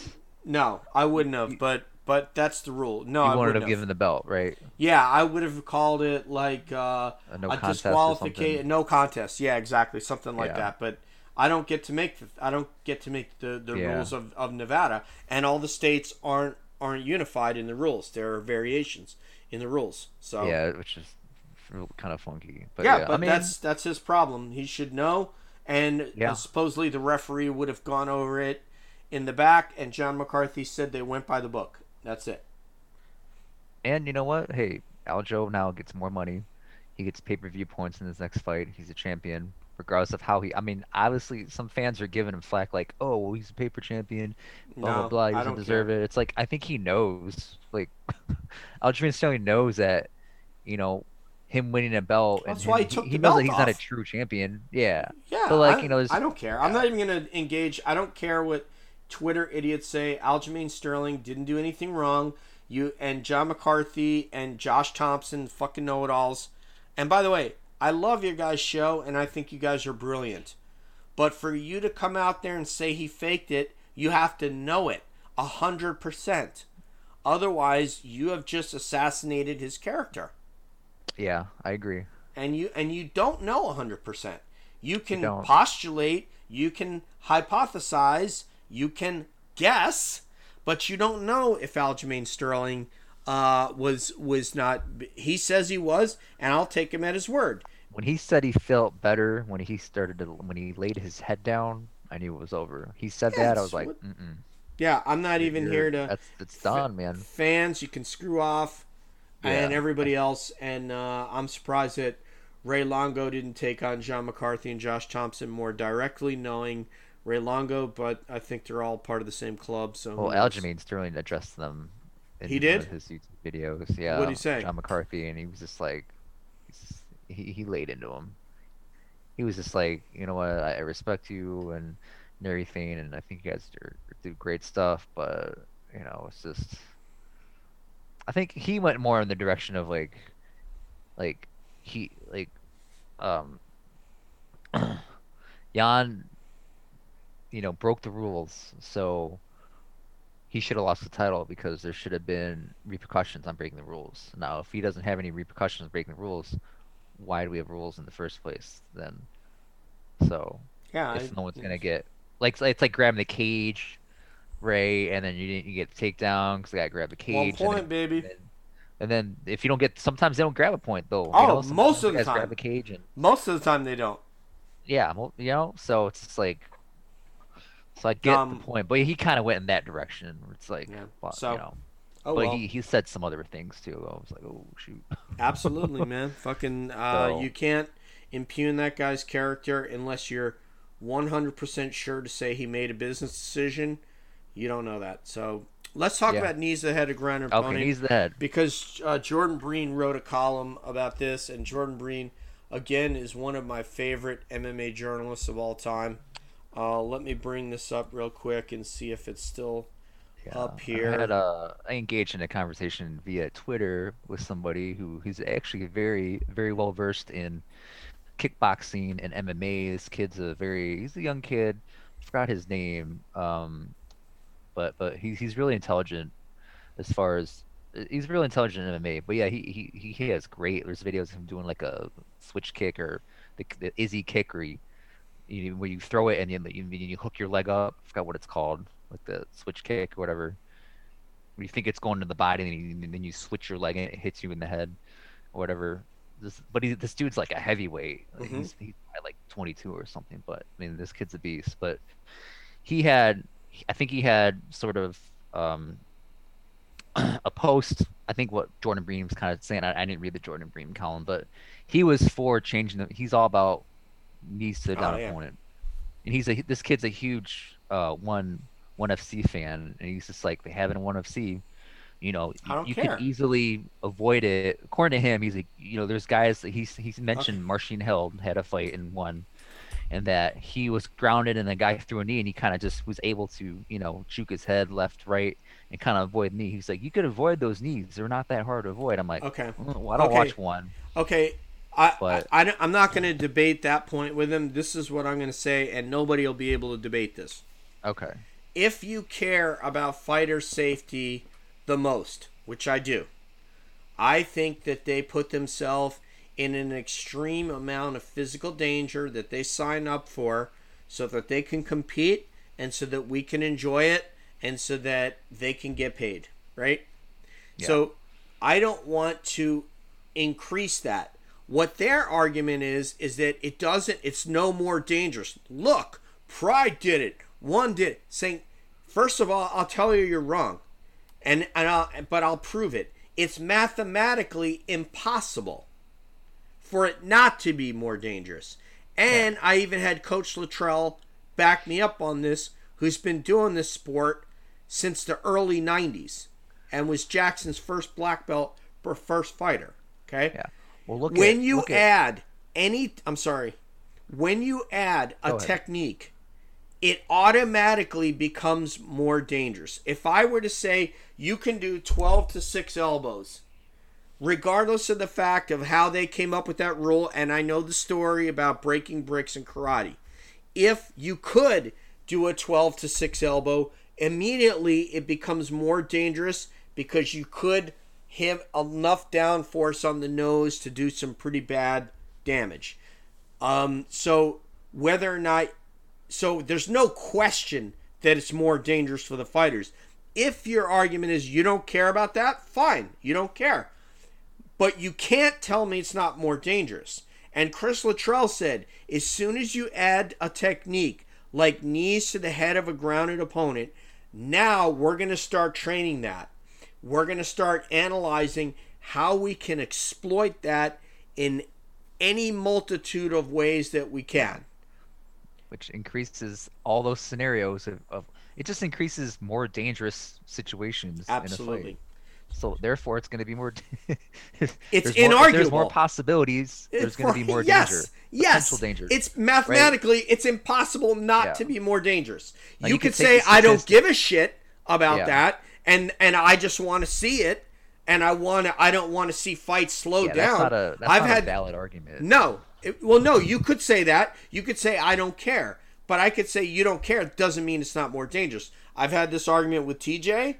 no i wouldn't have but but that's the rule no you I wouldn't to have. given the belt, right? Yeah, I would have called it like uh, A no a disqualification, no contest. Yeah, exactly, something like Yeah. that. But I don't get to make the, I don't get to make the, the Yeah. rules of, of Nevada, and all the states aren't aren't unified in the rules. There are variations in the rules. So Yeah, which is kind of funky. But yeah, yeah, but I mean, that's that's his problem. He should know. And Yeah. supposedly the referee would have gone over it in the back, and John McCarthy said they went by the book. That's it. and you know what? Hey, Aljo now gets more money. He gets pay per view points in his next fight. He's a champion, regardless of how he. I mean, obviously, some fans are giving him flack, like, "Oh, well, he's a paper champion, blah No, blah blah. He doesn't deserve care. it." It's like I think he knows, like, Aljamain Sterling knows that, you know, him winning a belt. That's and why he him- took he the knows that he's not a true champion. Yeah, Yeah, But, like, I, you know, I don't care. I'm not even gonna engage. I don't care what Twitter idiots say. Aljamain Sterling didn't do anything wrong. You and John McCarthy and Josh Thompson, fucking know-it-alls. And by the way, I love your guys' show, and I think you guys are brilliant. But for you to come out there and say he faked it, you have to know it a hundred percent. Otherwise, you have just assassinated his character yeah, I agree. and you and you don't know a 100%. You can postulate, you can hypothesize, you can guess, but you don't know if Aljamain Sterling uh, was was not. He says he was, and I'll take him at his word. When he said he felt better when he started to, when he laid his head down, I knew it was over. He said Yeah, that, I was like, what- Mm-mm, Yeah, I'm not even you're- here to. That's it's done, man. fans, you can screw off, and everybody else. And uh, I'm surprised that Ray Longo didn't take on John McCarthy and Josh Thompson more directly, knowing Ray Longo. But I think they're all part of the same club. So Well? Aljamain Sterling addressed them. He did? his YouTube videos. Yeah. What'd he say? John McCarthy, and he was just like, just- he he laid into him. He was just like, you know what, I, I respect you and, and everything, and I think you guys are, do great stuff, but you know, it's just. I think he went more in the direction of like, like he like, um, Jan, you know, broke the rules, so he should have lost the title because there should have been repercussions on breaking the rules. Now, if he doesn't have any repercussions on breaking the rules, why do we have rules in the first place then? So, yeah, if I- no one's gonna get like it's like grabbing the cage, Ray, and then you didn't you get the takedown because the guy grabbed the cage. one and point, then- baby. and then- And if you don't get, sometimes they don't grab a point though. you Oh, know? Most of the time. grab the cage and Most of the time, they don't. yeah, mo- you know, so it's just like, so I get Um, the point, but he kind of went in that direction. It's like, Yeah, well, so, you know, Oh but well, he he said some other things too. I was like, oh shoot. absolutely, man. Fucking, uh, So- you can't impugn that guy's character unless you're 100% sure to say he made a business decision. You don't know that. So let's talk Yeah. about knees ahead of ground Okay, opponent. he's the head. because uh, Jordan Breen wrote a column about this, and Jordan Breen, again, is one of my favorite MMA journalists of all time. Uh, let me bring this up real quick and see if it's still up here. I had uh, I engaged in a conversation via Twitter with somebody who he's actually very very well versed in kickboxing and MMA. This kid's a very he's a young kid. forgot his name. Um, but but he's he's really intelligent as far as he's really intelligent in MMA. But yeah, he he he has great. There's videos of him doing like a switch kick or the, the Izzy kick or you, where you throw it and you, you you hook your leg up. I forgot what it's called, like the switch kick or whatever. Where you think it's going to the body and, you, and then you switch your leg and it hits you in the head or whatever. This, but he, this dude's like a heavyweight. Like, Mhm. He's he's like 22 or something. But I mean, this kid's a beast. But he had, I think he had sort of um, a post. I think what Jordan Breen was kind of saying. I, I didn't read the Jordan Breen column, but he was for changing. The, he's all about knees to the Oh, down yeah. opponent, and he's a this kid's a huge uh, one one FC fan, and he's just like they have it in one FC. You know, you care. can easily avoid it. According to him, he's like, you know, there's guys that he's he's mentioned Marcin Held had a fight and won, and that he was grounded and the guy threw a knee and he kind of just was able to, you know, juke his head left, right, and kind of avoid the knee. He's like, you could avoid those knees. They're not that hard to avoid. I'm like, Okay. "Mm, well, I don't Okay. watch one. Okay, I, But- I, am not going to debate that point with him. This is what I'm going to say, and nobody will be able to debate this. Okay. If you care about fighter safety the most, which I do, I think that they put themselves in an extreme amount of physical danger that they sign up for so that they can compete and so that we can enjoy it and so that they can get paid, right? Yeah. So I don't want to increase that. What their argument is is that it doesn't it's no more dangerous. Look, Pride did it. One did it. Saying first of all, I'll tell you you're wrong. And and I'll, but I'll prove it. It's mathematically impossible for it not to be more dangerous. And I even had Coach Luttrell back me up on this, who's been doing this sport since the early 90s and was Jackson's first black belt for first fighter. Okay? Yeah. Well, look when at, you look at- add any, I'm sorry, when you add a technique, it automatically becomes more dangerous. If I were to say you can do 12 to 6 elbows, regardless of the fact of how they came up with that rule, and I know the story about breaking bricks and karate, if you could do a 12 to 6 elbow, immediately it becomes more dangerous because you could have enough downforce on the nose to do some pretty bad damage. Um, so whether or not, so there's no question that it's more dangerous for the fighters. if your argument is you don't care about that, fine, you don't care. But you can't tell me it's not more dangerous. And Chris Luttrell said, as soon as you add a technique like knees to the head of a grounded opponent, now we're going to start training that. We're going to start analyzing how we can exploit that in any multitude of ways that we can. which increases all those scenarios of, of it just increases more dangerous situations in a Absolutely. So therefore, it's going to be more. It's there's more, There's more inarguable. possibilities. There's going to be more yes, danger. Yes, Potential danger. It's mathematically, it's impossible not Yeah. to be more dangerous. You, you could could say, "I don't give a shit about Yeah. that," and and I just want to see it, and I want to. I don't want to see fights slow yeah, down. that's not a that's I've not had a valid argument. no. It- well, no, you could say that. You could say I don't care, but I could say you don't care doesn't mean it's not more dangerous. I've had this argument with TJ,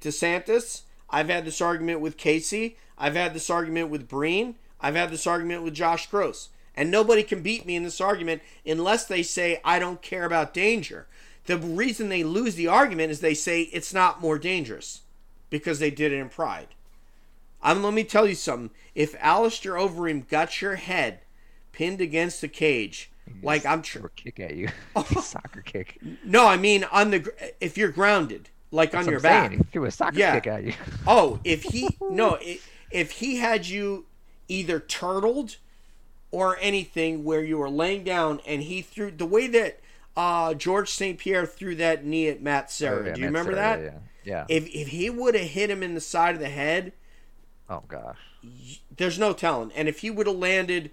DeSantis. I've had this argument with Casey. I've had this argument with Breen. I've had this argument with Josh Gross. And nobody can beat me in this argument unless they say I don't care about danger. The reason they lose the argument is they say it's not more dangerous because they did it in pride. Um, let me tell you something. If Alistair Overeem got your head pinned against the cage, like I'm a kick at you, soccer kick. no, I mean on the if you're grounded, like on That's what your I'm back. saying. He threw a soccer Yeah. kick at you. Oh, if he no, if he had you either turtled or anything where you were laying down and he threw the way that uh, George St. Pierre threw that knee at Matt Serra. Oh, yeah, Do you Matt remember Serra, that? Yeah. yeah. If if he would have hit him in the side of the head, oh gosh. there's no telling. And if he would have landed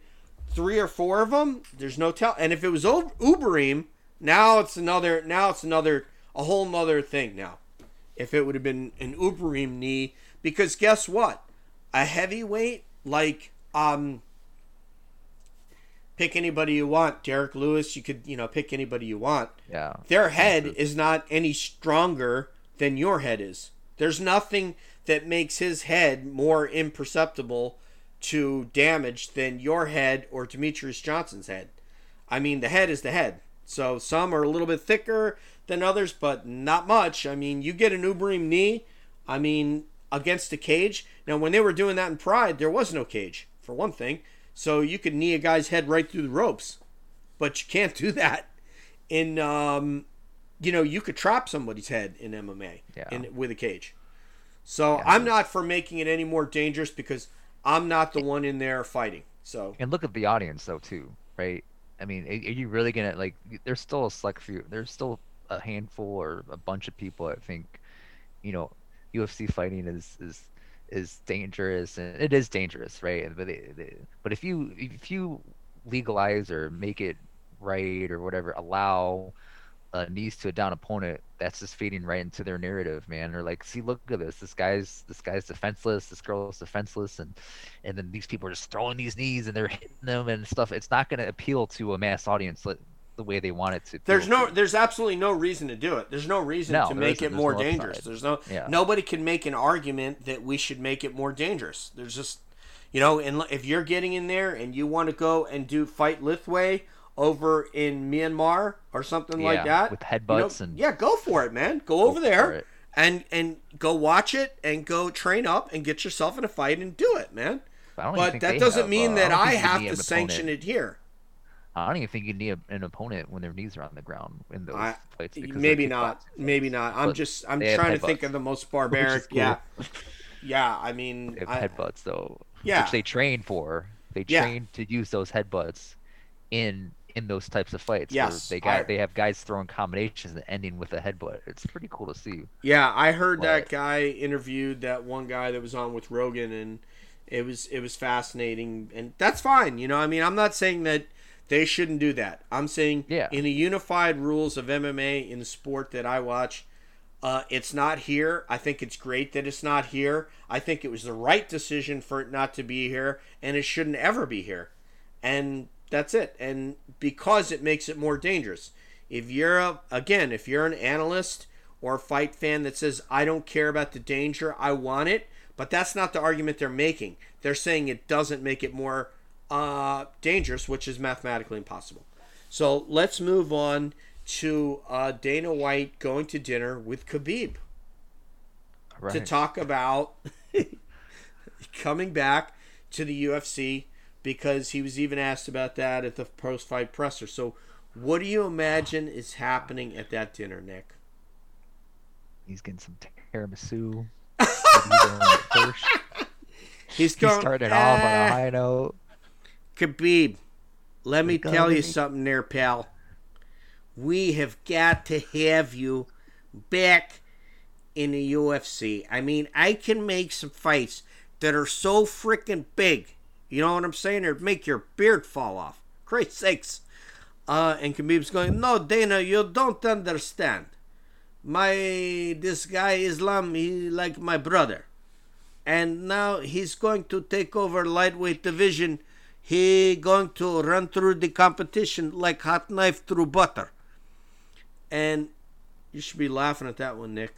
three or four of them, there's no tell. And if it was O- Overeem, now it's another. Now it's another. A whole nother thing now. If it would have been an Overeem knee, because guess what? A heavyweight like um. Pick anybody you want, Derrick Lewis. You could, you know, pick anybody you want Yeah. their head is not any stronger than your head is. There's nothing that makes his head more imperceptible to damage than your head or Demetrious Johnson's head. I mean, the head is the head. So some are a little bit thicker than others, but not much. I mean, you get an Overeem knee, I mean, against a cage. Now, when they were doing that in Pride, there was no cage, for one thing. So you could knee a guy's head right through the ropes. But you can't do that in um, you know, you could trap somebody's head in MMA Yeah. in with a cage. So I'm not for making it any more dangerous because I'm not the one in there fighting. So And look at the audience though too, right? I mean, are are you really gonna like? There's still a select few. There's still a handful or a bunch of people that think, you know, UFC fighting is is is dangerous, and it is dangerous, right? But but if you if you legalize or make it right or whatever, allow knees to a down opponent, that's just feeding right into their narrative, man. They're like, see, look at this. This guy's this guy's defenseless. This girl's defenseless, and and then these people are just throwing these knees and they're hitting them and stuff. It's not going to appeal to a mass audience the way they want it to. there's no there's absolutely no reason to do it. There's no reason No, to make it more no dangerous. upside. There's no Yeah. nobody can make an argument that we should make it more dangerous. There's just you know, and if you're getting in there and you want to go and do fight Lethwei over in Myanmar or something like that with you know, headbutts and- yeah, go for it, man. Go over there and and go watch it and go train up and get yourself in a fight and do it, man. I But that doesn't have, mean uh, that don't I have to sanction it here. I don't even think you need a, an opponent when their knees are on the ground in those I, fights. because maybe not. Maybe not. I'm But just. I'm trying to think of the most barbaric. cool. Yeah. Yeah. I mean, They I, headbutts though, Yeah. which they train for. They Yeah. train to use those headbutts in in those types of fights. Yes, they got I- they have guys throwing combinations and ending with a headbutt. It's pretty cool to see. yeah. I heard that guy interviewed that one guy that was on with Rogan, and it was it was fascinating, and that's fine. You know, I mean, I'm not saying that they shouldn't do that. I'm saying Yeah. in the unified rules of MMA in the sport that I watch. Uh, it's not here. I think it's great that it's not here. I think it was the right decision for it not to be here, and it shouldn't ever be here. and that's it. And because it makes it more dangerous. If you're a, again, if you're an analyst or a fight fan that says I don't care about the danger, I want it, but that's not the argument they're making. They're saying it doesn't make it more uh, dangerous, which is mathematically impossible. So let's move on to uh, Dana White going to dinner with Khabib. Right. to talk about coming back to the UFC because he was even asked about that at the post fight presser. So, what do you imagine is happening at that dinner, Nick? He's getting some tiramisu. He's going He started off on "Ah, a high note. Khabib, let me tell you something there, pal. We have got to have you back in the UFC. I mean, I can make some fights that are so freaking big. You know what I'm saying? Or make your beard fall off. Christ sakes. Uh, and Khabib's going, no, Dana, you don't understand. My this guy Islam, he like my brother and now he's going to take over lightweight division. He going to run through the competition like hot knife through butter. And you should be laughing at that one, Nick.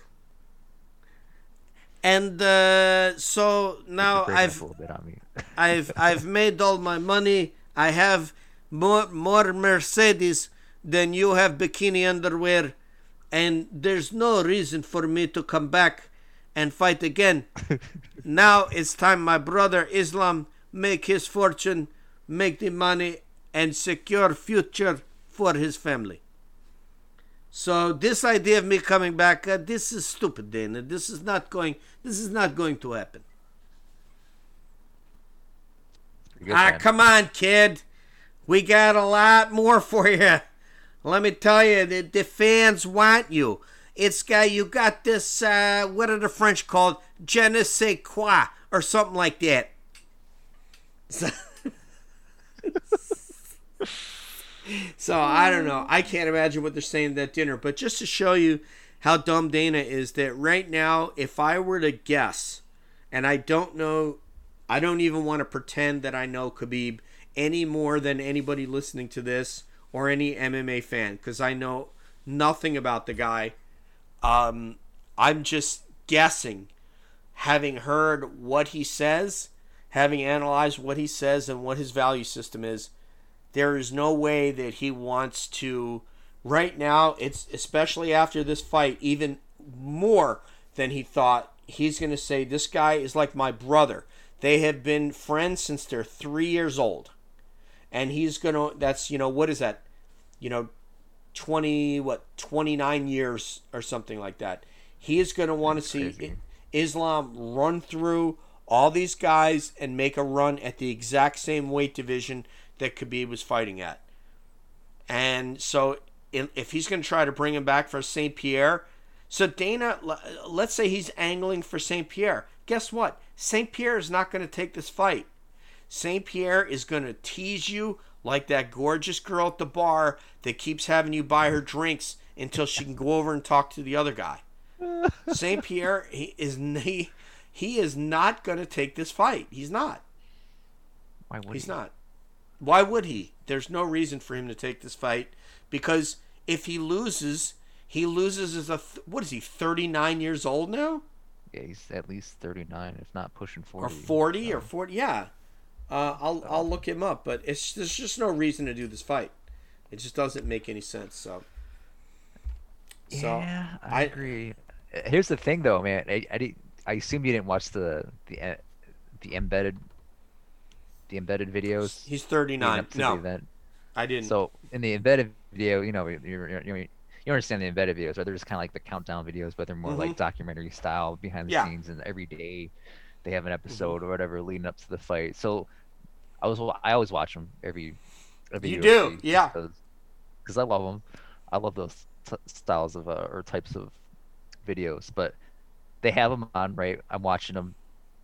And uh, so now I've a little bit on me. I've I've made all my money. I have more more Mercedes than you have bikini underwear, and there's no reason for me to come back and fight again. now it's time my brother Islam make his fortune, make the money, and secure future for his family. So this idea of me coming back, uh, this is stupid, Dana. This is not going. This is not going to happen. Ah, come on, kid. We got a lot more for you. Let me tell you, the, the fans want you. It's got you got this. Uh, what are the French called? Je ne sais quoi or something like that. So, so I don't know. I can't imagine what they're saying at that dinner. But just to show you how dumb Dana is, that right now, if I were to guess, and I don't know I don't even want to pretend that I know Khabib any more than anybody listening to this or any MMA fan because I know nothing about the guy. Um, I'm just guessing, having heard what he says, having analyzed what he says and what his value system is. There is no way that he wants to. Right now, it's especially after this fight, even more than he thought. He's going to say, This guy is like my brother. They have been friends since they're three years old. And he's going to, that's, you know, what is that? You know, 20, what, 29 years or something like that. He is going to want to see crazy. Islam run through all these guys and make a run at the exact same weight division that Khabib was fighting at. And so if he's going to try to bring him back for St. Pierre, so Dana, let's say he's angling for St. Pierre. Guess what? St. Pierre is not going to take this fight. St. Pierre is going to tease you like that gorgeous girl at the bar that keeps having you buy her drinks until she can go over and talk to the other guy. St. Pierre he is he, he is not going to take this fight. He's not. Why would he? He's he? not. Why would he? There's no reason for him to take this fight because if he loses, he loses as a th- what is he? 39 years old now, Yeah, he's at least 39, if not pushing 40. or 40 or 40? Yeah. Uh, I'll I'll look him up, but it's there's just no reason to do this fight. It just doesn't make any sense. So. So yeah, I, I- agree. Here's the thing, though, man. I, I, didn't- I assume you didn't watch the the the embedded the embedded videos he's 39. up to the No. I didn't. So in the embedded video, you know, you you you understand the embedded videos, right? They're just kind of like the countdown videos, but they're more like documentary style, behind the Yeah. scenes, and every day they have an episode or whatever leading up to the fight. So I was I always watch them every every You do, yeah. because I love them. I love those t- styles of uh, or types of videos, but they have them on right. I'm watching them.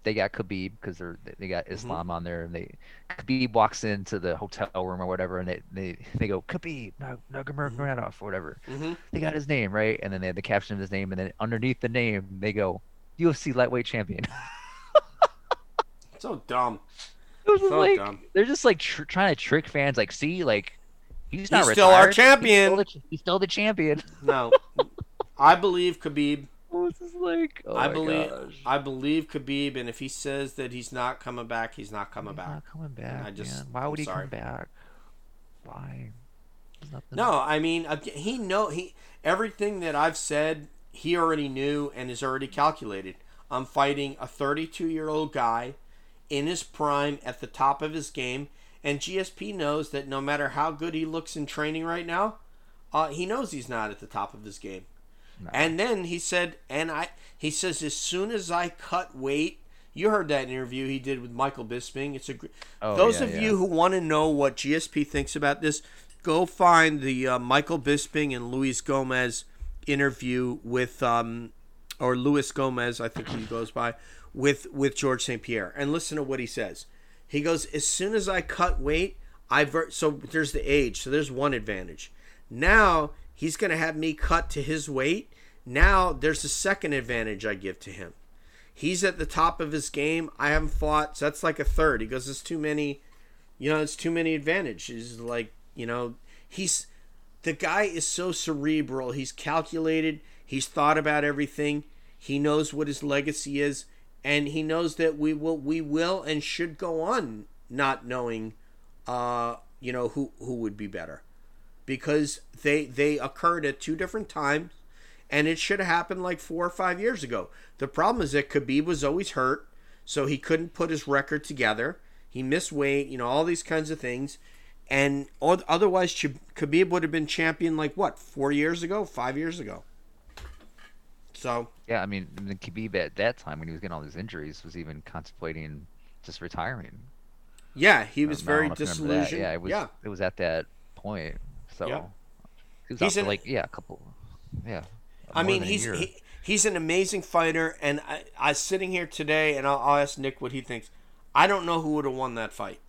They got Khabib because they're they got Mm-hmm. Islam on there, and they Khabib walks into the hotel room or whatever, and they they, they go Khabib Nurmagomedov or whatever. Mhm. They got his name right, and then they have the caption of his name, and then underneath the name they go UFC lightweight champion. so dumb. It was So like dumb. they're just like tr- trying to trick fans. Like, see, like he's not He's still our champion. He's still the, he's still the champion. No, I believe Khabib. It was just like, oh I my believe gosh. I believe Khabib, and if he says that he's not coming back, he's not coming He's back. not coming back. I just- man. Why I'm would he sorry. come back? Why? There's nothing. No, I mean he know he everything that I've said he already knew and is already calculated. I'm fighting a 32 year old guy in his prime at the top of his game. And GSP knows that no matter how good he looks in training right now, uh, he knows he's not at the top of his game. And then he said, and I, he says, as soon as I cut weight, you heard that interview he did with Michael Bisping. It's a Oh, those yeah, of yeah. you who want to know what GSP thinks about this, go find the uh, Michael Bisping and Luis Gomez interview with, um, or Luis Gomez, I think he goes by, with with George St Pierre, and listen to what he says. He goes, as soon as I cut weight, I ver- so there's the age, so there's one advantage. Now he's going to have me cut to his weight. Now there's a second advantage I give to him. He's at the top of his game. I haven't fought, so that's like a third. He goes, "It's too many, you know, it's too many advantages." Like, you know, he's the guy is so cerebral. He's calculated. He's thought about everything. He knows what his legacy is, and he knows that we will, we will, and should go on not knowing, uh, you know, who who would be better, because they they occurred at two different times and it should have happened like four or five years ago. The problem is that Khabib was always hurt, so he couldn't put his record together. He missed weight, you know, all these kinds of things. And otherwise, Khabib would have been champion like what, four years ago, five years ago. So Yeah, I mean, Khabib at that time when he was getting all these injuries was even contemplating just retiring. yeah, he was very know if you remember that. disillusioned. Yeah, it was. yeah, It was at that point. So Yeah. he was He's an- like yeah, a couple. Yeah. I mean, he's he, he's an amazing fighter, and I, I sitting here today, and I'll, I'll ask Nick what he thinks. I don't know who would have won that fight.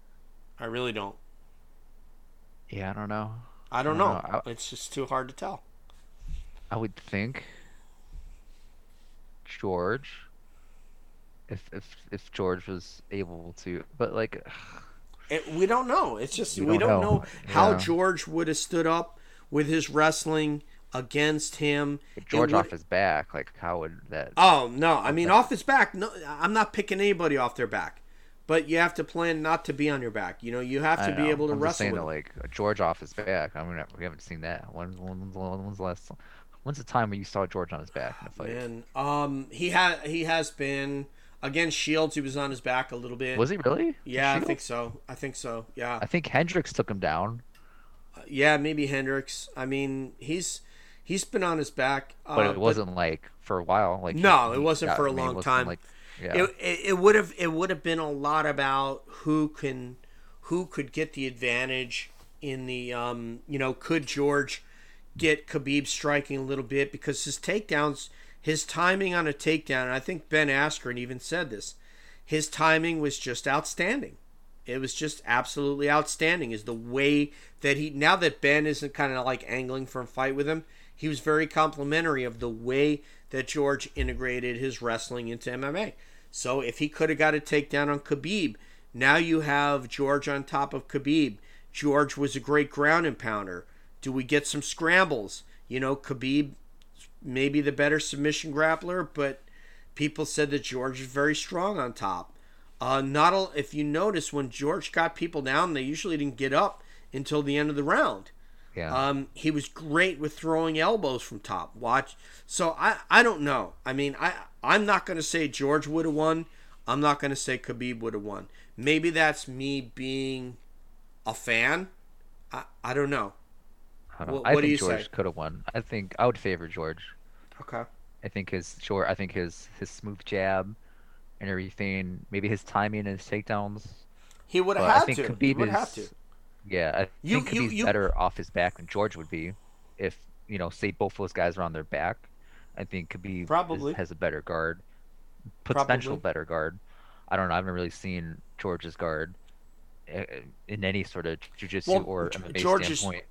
I really don't. Yeah, I don't know. I don't I know. know. I- It's just too hard to tell. I would think George. If if if George was able to, but like, It, we don't know. It's just we, We don't, don't know, know. how Yeah. George would have stood up with his wrestling against him. if George would- off his back, like how would that? Oh no! I mean, off his back. No, I'm not picking anybody off their back, but you have to plan not to be on your back. You know, you have to be able to I'm wrestle. saying that, like George off his back. I mean, we haven't seen that. When, when, when's the- when's the last? When's the time when you saw George on his back in a fight? And um, he had he has been against Shields. He was on his back a little bit. Was he really? Yeah, I think so. I think so. Yeah, I think Hendricks took him down, yeah, maybe Hendricks. I mean, he's he's been on his back, but uh, it wasn't like for a while. Like No, he it wasn't got- for a I mean, long time. Like, yeah, it would have it would have been a lot about who can who could get the advantage in the um you know could George get Khabib striking a little bit because his takedowns his timing on a takedown I think Ben Askren even said this his timing was just outstanding. It was just absolutely outstanding is the way that he now that Ben isn't kind of like angling for a fight with him he was very complimentary of the way that George integrated his wrestling into MMA so if he could have got a takedown on Khabib now you have George on top of Khabib. George was a great ground and pounder. Do we get some scrambles? You know Khabib maybe the better submission grappler but people said that George is very strong on top uh, not a, if you notice when George got people down, they usually didn't get up until the end of the round. yeah. Um, he was great with throwing elbows from top. Watch. So I, I don't know. I mean, I I'm not going to say George would have won. I'm not going to say Khabib would have won. Maybe that's me being a fan. I, I don't know. I, don't know. what- I what do think you George could have won. I think I would favor George. Okay. I think his short. I think his his smooth jab and everything. Maybe his timing and his takedowns. He would have I think to. Khabib he would is. have to. Yeah, I You- think you- Khabib's you- better off his back than George would be. If you know, say both those guys are on their back, I think Khabib is- Probably. has a better guard, potential Probably. better guard. I don't know. I haven't really seen George's guard uh, in any sort of jujitsu Well, or MMA George's- standpoint.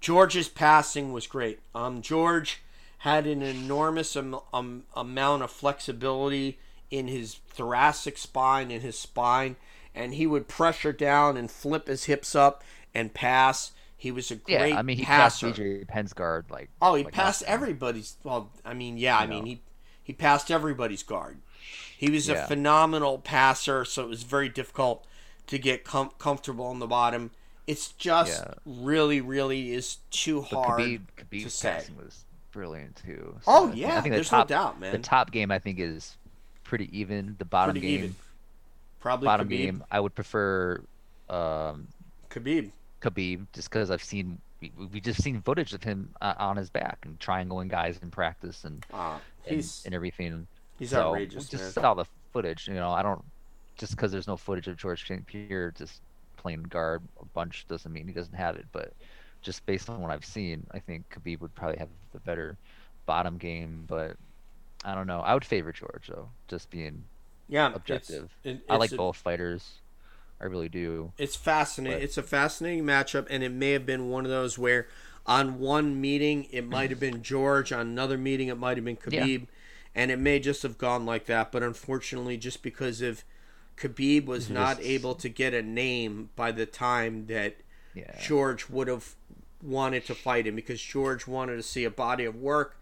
George's passing was great. Um, George had an enormous um, amount of flexibility in his thoracic spine and his spine, and he would pressure down and flip his hips up and pass. He was a great Yeah, I mean he passer. passed BJ Penn's guard like. Oh, he like passed everybody's. Well, I mean, yeah, I You mean he he passed everybody's guard. He was a phenomenal passer, so it was very difficult to get com- comfortable on the bottom. It's just Yeah. really, really is too But hard Khabib, to Khabib's say. passing was brilliant too. Oh, yeah, I think there's the no top, doubt, man. The top game I think is pretty even. The bottom Pretty game, even. Probably bottom Khabib. game, I would prefer um, Khabib. Khabib just because I've seen we, we just seen footage of him uh, on his back and triangling guys in practice and Ah, and, he's and everything. he's so outrageous, just man. saw the footage. You know, I don't just because there's no footage of George St. Pierre just playing guard a bunch doesn't mean he doesn't have it. But just based on what I've seen, I think Khabib would probably have the better bottom game. But I don't know. I would favor George though, just being Yeah, it's- objective. I like a- both fighters. I really do. It's fascinating. But- It's a fascinating matchup, and it may have been one of those where, on one meeting, it might have been George. On another meeting, it might have been Yeah. Khabib, and it may just have gone like that. But unfortunately, just because of Khabib was Just- not able to get a name by the time that Yeah. George would have wanted to fight him, because George wanted to see a body of work.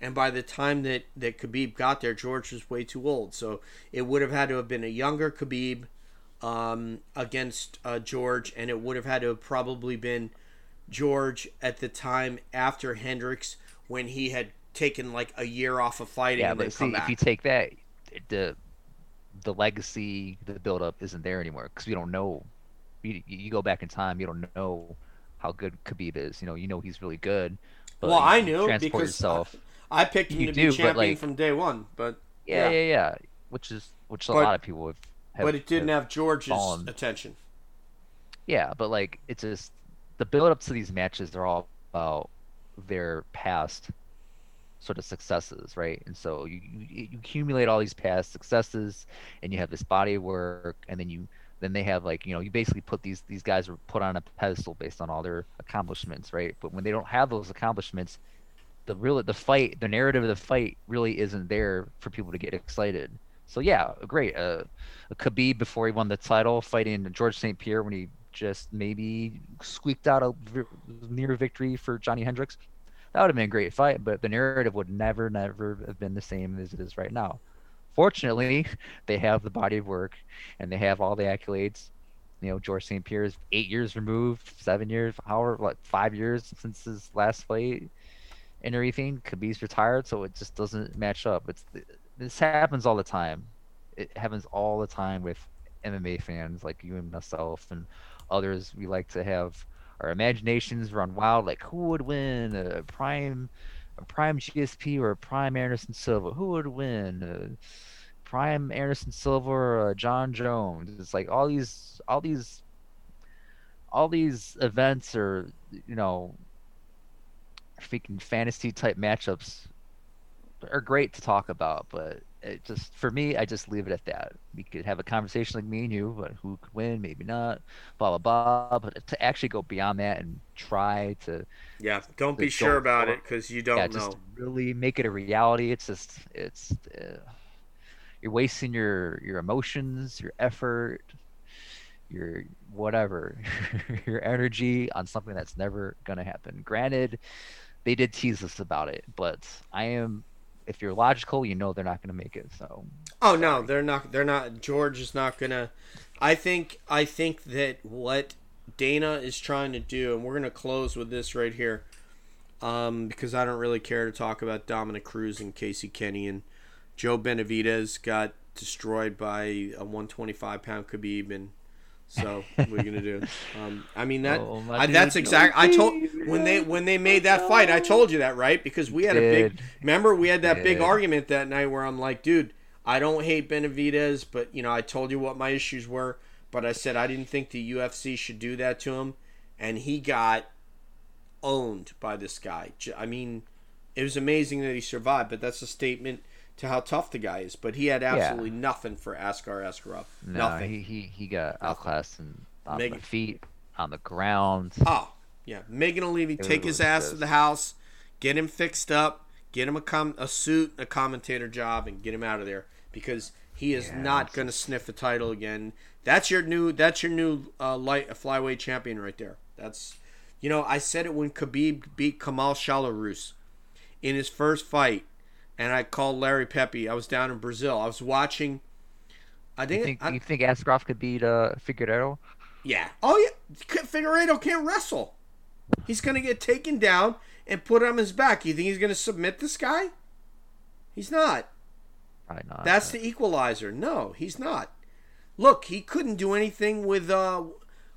And by the time that, that Khabib got there, George was way too old. So it would have had to have been a younger Khabib um, against uh, George, and it would have had to have probably been George at the time after Hendricks when he had taken like a year off of fighting Yeah, and but see, if you take that, the the legacy, the buildup isn't there anymore because we don't know. You, you go back in time, you don't know how good Khabib is. You know, you know he's really good. But well, I knew because yourself. I picked him You to do, be but, champion like- from day one, but Yeah, yeah. yeah, yeah. Which is which a lot of people have. have but it didn't have George's fallen. attention. Yeah, but like it's just the build up to these matches are all about their past sort of successes, right? And so you, you you accumulate all these past successes, and you have this body of work, and then you then they have like you know you basically put these these guys are put on a pedestal based on all their accomplishments, right? But when they don't have those accomplishments, the real the fight, the narrative of the fight really isn't there for people to get excited. So yeah, great. Uh, a Khabib before he won the title, fighting George St. Pierre when he just maybe squeaked out a near victory for Johnny Hendricks. That would have been a great fight, but the narrative would never, never have been the same as it is right now. Fortunately, they have the body of work and they have all the accolades. You know, George St. Pierre is eight years removed, seven years, however, what, five years since his last fight and everything. Khabib's retired, so it just doesn't match up. It's this happens all the time. It happens all the time with MMA fans like you and myself and others. We like to have our imaginations run wild. Like who would win a prime, a prime GSP or a prime Anderson Silva? Who would win? A prime Anderson Silva or a John Jones? It's like all these, all these, all these events are you know freaking fantasy type matchups are great to talk about, but it just for me, I just leave it at that. We could have a conversation like me and you, but who could win, maybe not, blah blah blah. But to actually go beyond that and try to Yeah, don't be sure about it because you don't yeah, know. just really make it a reality, it's just it's uh, you're wasting your your emotions, your effort, your whatever, your energy on something that's never gonna happen. Granted, they did tease us about it, but I am. If you're logical, you know they're not going to make it. So Oh no, they're not. They're not. George is not gonna. I think. I think that what Dana is trying to do, and we're gonna close with this right here, um, because I don't really care to talk about Dominick Cruz and Casey Kenney and Joe Benavidez got destroyed by a 125 pound Khabib, and so what are you gonna do? Um, I mean that oh, I, that's dude, exact. I told when they when they made that fight, I told you that right because we had a big. Did. Remember, we had that big argument that night where I'm like, dude, I don't hate Benavidez, but you know, I told you what my issues were, but I said I didn't think the UFC should do that to him, and he got owned by this guy. I mean, it was amazing that he survived, but that's a statement to how tough the guy is. But he had absolutely nothing for Askar Askarov. no, nothing. he he he got outclassed and on Megan- the feet, on the ground. Oh, yeah. Megan Olivi, take his ass to the house, get him fixed up, get him a com- a suit, a commentator job, and get him out of there because he is Yeah, not going to sniff a title again. That's your new. That's your new uh, light flyweight champion right there. That's, you know, I said it when Khabib beat Kamal Shalorus in his first fight, and I called Larry Pepe. I was down in Brazil. I was watching. I You think, think I- you think Askarov could beat uh, Figueiredo? yeah. Oh yeah. Figueiredo can't wrestle. He's gonna get taken down and put on his back. You think he's gonna submit this guy? He's not. Probably not. That's that. the equalizer. No, he's not. Look, he couldn't do anything with uh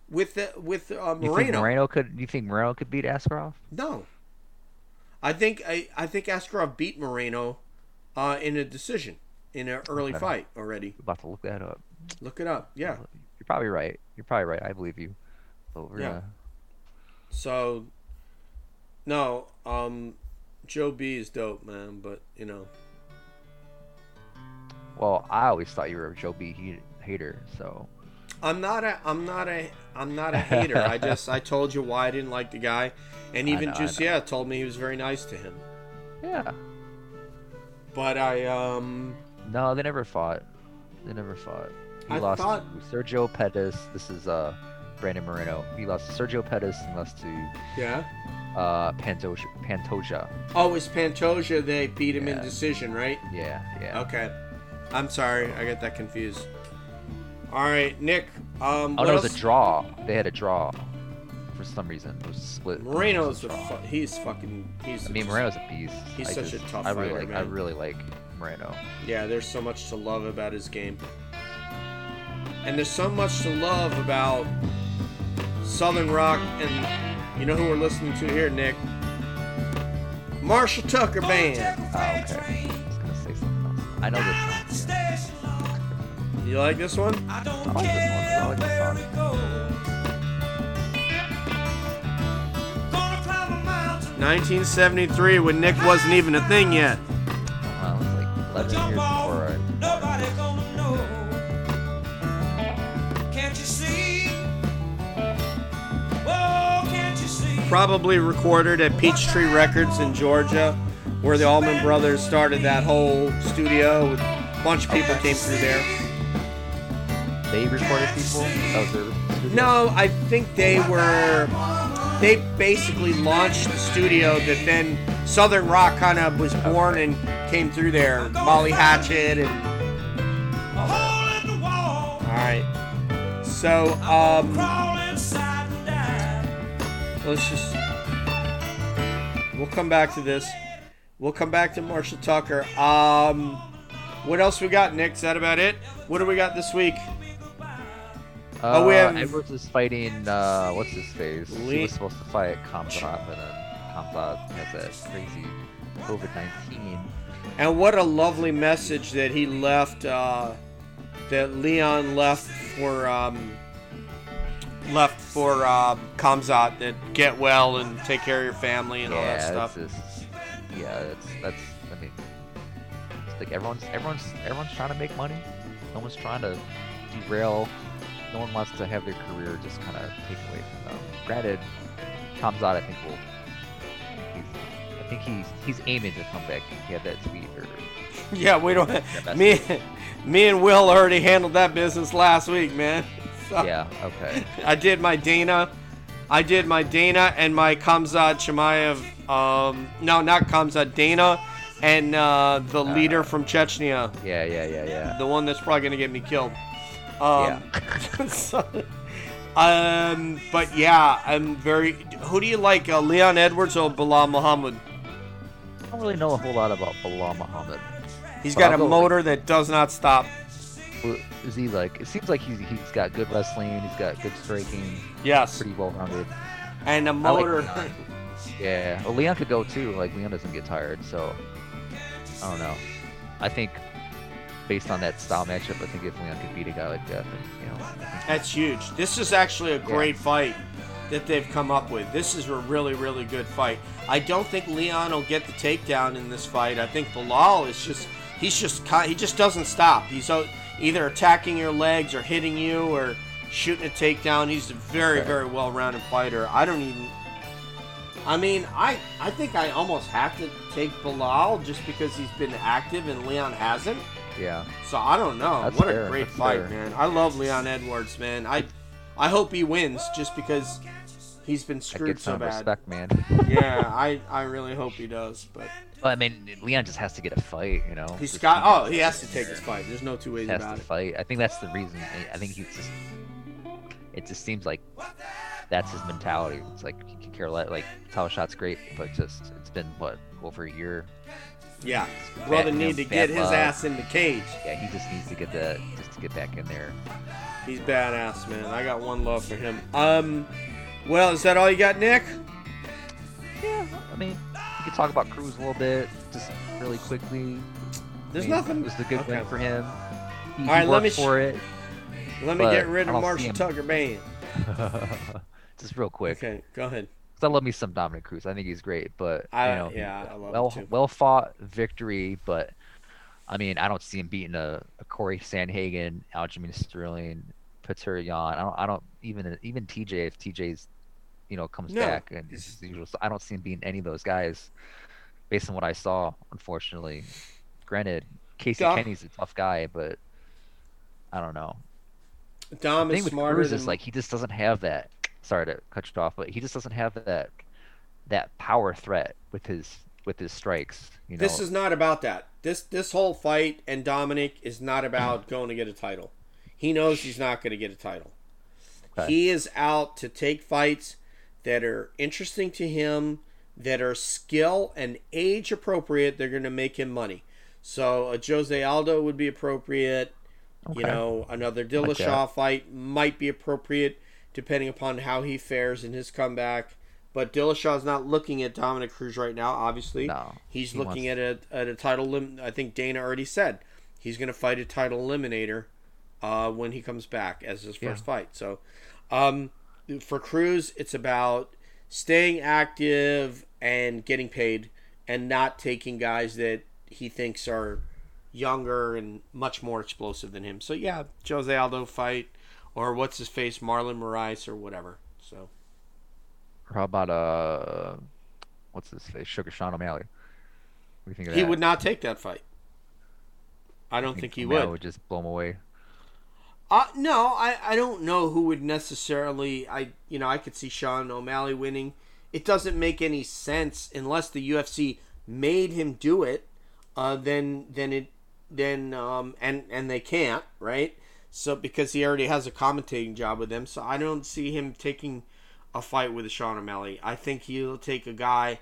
with uh, with uh, You think Moreno. Moreno could? You think Moreno could beat Askarov? No. I think I, I think Askarov beat Moreno uh, in a decision in an early fight already. We're about to look that up. Look it up. Yeah. You're probably right. You're probably right. I believe you. Over. Yeah. Uh, So no, um Joe B is dope, man, but you know. well, I always thought you were a Joe B. hater. So I'm not a I'm not a I'm not a hater. I just I told you why I didn't like the guy and even know, just yeah, told me he was very nice to him. yeah. But I um No, they never fought. They never fought. He I lost thought- to Sergio Pettis. This is uh Brandon Moreno. He lost to Sergio Pettis and lost to yeah. uh Pantoja. Pantoja. Oh, it was Pantoja they beat him in decision, right? Yeah, yeah. Okay. I'm sorry, I got that confused. All right, Nick. Um, Oh no, it was a draw. They had a draw for some reason. It was split. Moreno's a fu- he's fucking he's. I mean, Moreno's a beast. He's I such a just- tough I really fighter, like. I really like Moreno. Yeah, there's so much to love about his game, and there's so much to love about Southern Rock, and you know who we're listening to here, Nick? Marshall Tucker Band. Oh, okay. I was gonna say something else. I know this song. Yeah. You like this one? I like this one. I like this song. 1973, when Nick wasn't even a thing yet. Well, it's like 11 years before I. Nobody gonna know. Can't you see? Oh, can't you see? Probably recorded at Peachtree Records in Georgia, where the Allman Brothers started that whole studio. A bunch of people came through there. They recorded people. No, I think they were. They basically launched the studio that then Southern Rock kind of was born and came through there. Molly Hatchet and. A hole in the wall. Alright. So, um, let's just. We'll come back to this. We'll come back to Marshall Tucker. Um, what else we got, Nick? Is that about it? What do we got this week? Uh, Oh, we have- Edwards is fighting. Uh, what's his face? Lee- He was supposed to fight Khamzat, but then Khamzat has that crazy COVID nineteen. And what a lovely message that he left, uh, that Leon left for, um, left for uh, Khamzat. That get well and take care of your family and all that stuff. it's just, yeah, that's that's. I mean, it's like everyone's everyone's everyone's trying to make money. No one's trying to derail. No one wants to have their career just kind of taken away from them. Granted, Khamzat, I think will. He's, I think he's he's aiming to come back. He had that tweet or Yeah, we don't. Me, me and Will already handled that business last week, man. So, yeah. Okay. I did my Dana. I did my Dana and my Khamzat Chimaev. Um, no, not Khamzat. Dana and uh, the leader from Chechnya, Yeah. Yeah. Yeah. Yeah. the one that's probably gonna get me killed. Um, Yeah. so- um, but yeah, I'm very. Who do you like, uh, Leon Edwards or Belal Muhammad? I don't really know a whole lot about Belal Muhammad. He's got a I'll go- motor that does not stop. Is he like? It seems like he's he's got good wrestling. He's got good striking. Yes, Pretty well rounded. and a motor. Leon. Yeah. Well, Leon could go too. Like Leon doesn't get tired, so I don't know. I think based on that style matchup, I think if Leon could beat a guy like that, you know. That's huge. This is actually a great fight that they've come up with. This is a really, really good fight. I don't think Leon will get the takedown in this fight. I think Belal is just he's just he just doesn't stop. He's either attacking your legs or hitting you or shooting a takedown. He's a very, very well-rounded fighter. I don't even. I mean, I I think I almost have to take Belal just because he's been active and Leon hasn't. Yeah. So I don't know. That's what a great that's fight, fair. man. I love Leon Edwards, man. I I hope he wins just because he's been That screwed gets so some bad. respect, man. yeah, I I really hope he does, but Well, I mean, Leon just has to get a fight, you know. He's got oh, he has to take his fight. There's no two ways he has about to it. fight. I think that's the reason. I- I think he's just. It just seems like that's his mentality. It's like he can care less. Like title shot's great, but just it's been what over a year Yeah, brother need to get his love. ass in the cage. Yeah, he just needs to get the just to get back in there. He's badass, man. I got one love for him. Um, well, is that all you got, Nick? Yeah, I mean, we could talk about Cruz a little bit, just really quickly. There's I mean, nothing. It was the good Okay. win for him. He, All right, he let me sh- for it. Let me get rid of Marshall. Tucker Band. just real quick. Okay, go ahead. 'Cause I love me some Dominick Cruz. I think he's great, but I- you know, yeah, I love well, well fought victory. But I mean, I don't see him beating a, a Corey Sandhagen, Aljamain Sterling, Petr Yan. I don't, I don't even even TJ if TJ's, you know, comes No, back and it's usual. So I don't see him beating any of those guys, based on what I saw. Unfortunately, granted, Casey Dom- Kenney's a tough guy, but I don't know. Dom The is thing with smarter Cruz than is like he just doesn't have that. Sorry to cut you off, but he just doesn't have that that power threat with his with his strikes. You know, This is not about that. This this whole fight and Dominick is not about going to get a title. He knows he's not going to get a title. Okay. He is out to take fights that are interesting to him, that are skill and age appropriate. They're going to make him money. So a Jose Aldo would be appropriate. You know, another Dillashaw fight might be appropriate depending upon how he fares in his comeback. But Dillashaw's not looking at Dominick Cruz right now, obviously. No, He's he looking wants- at a at a title lim- I think Dana already said he's going to fight a title eliminator uh, when he comes back as his first Yeah. fight. So um, for Cruz, it's about staying active and getting paid, and not taking guys that he thinks are younger and much more explosive than him. So yeah, Jose Aldo fight, or what's his face, Marlon Moraes or whatever. So Or how about uh, what's his face, Sugar Sean O'Malley? What do you think of he that? would not take that fight. I don't think he O'Malley would. would just blow him away. Uh, no, I, I don't know who would necessarily. I you know I could see Sean O'Malley winning. It doesn't make any sense unless the UFC made him do it. Uh, then then it then um and and they can't right. So because he already has a commentating job with them, so I don't see him taking a fight with Sean O'Malley. I think he'll take a guy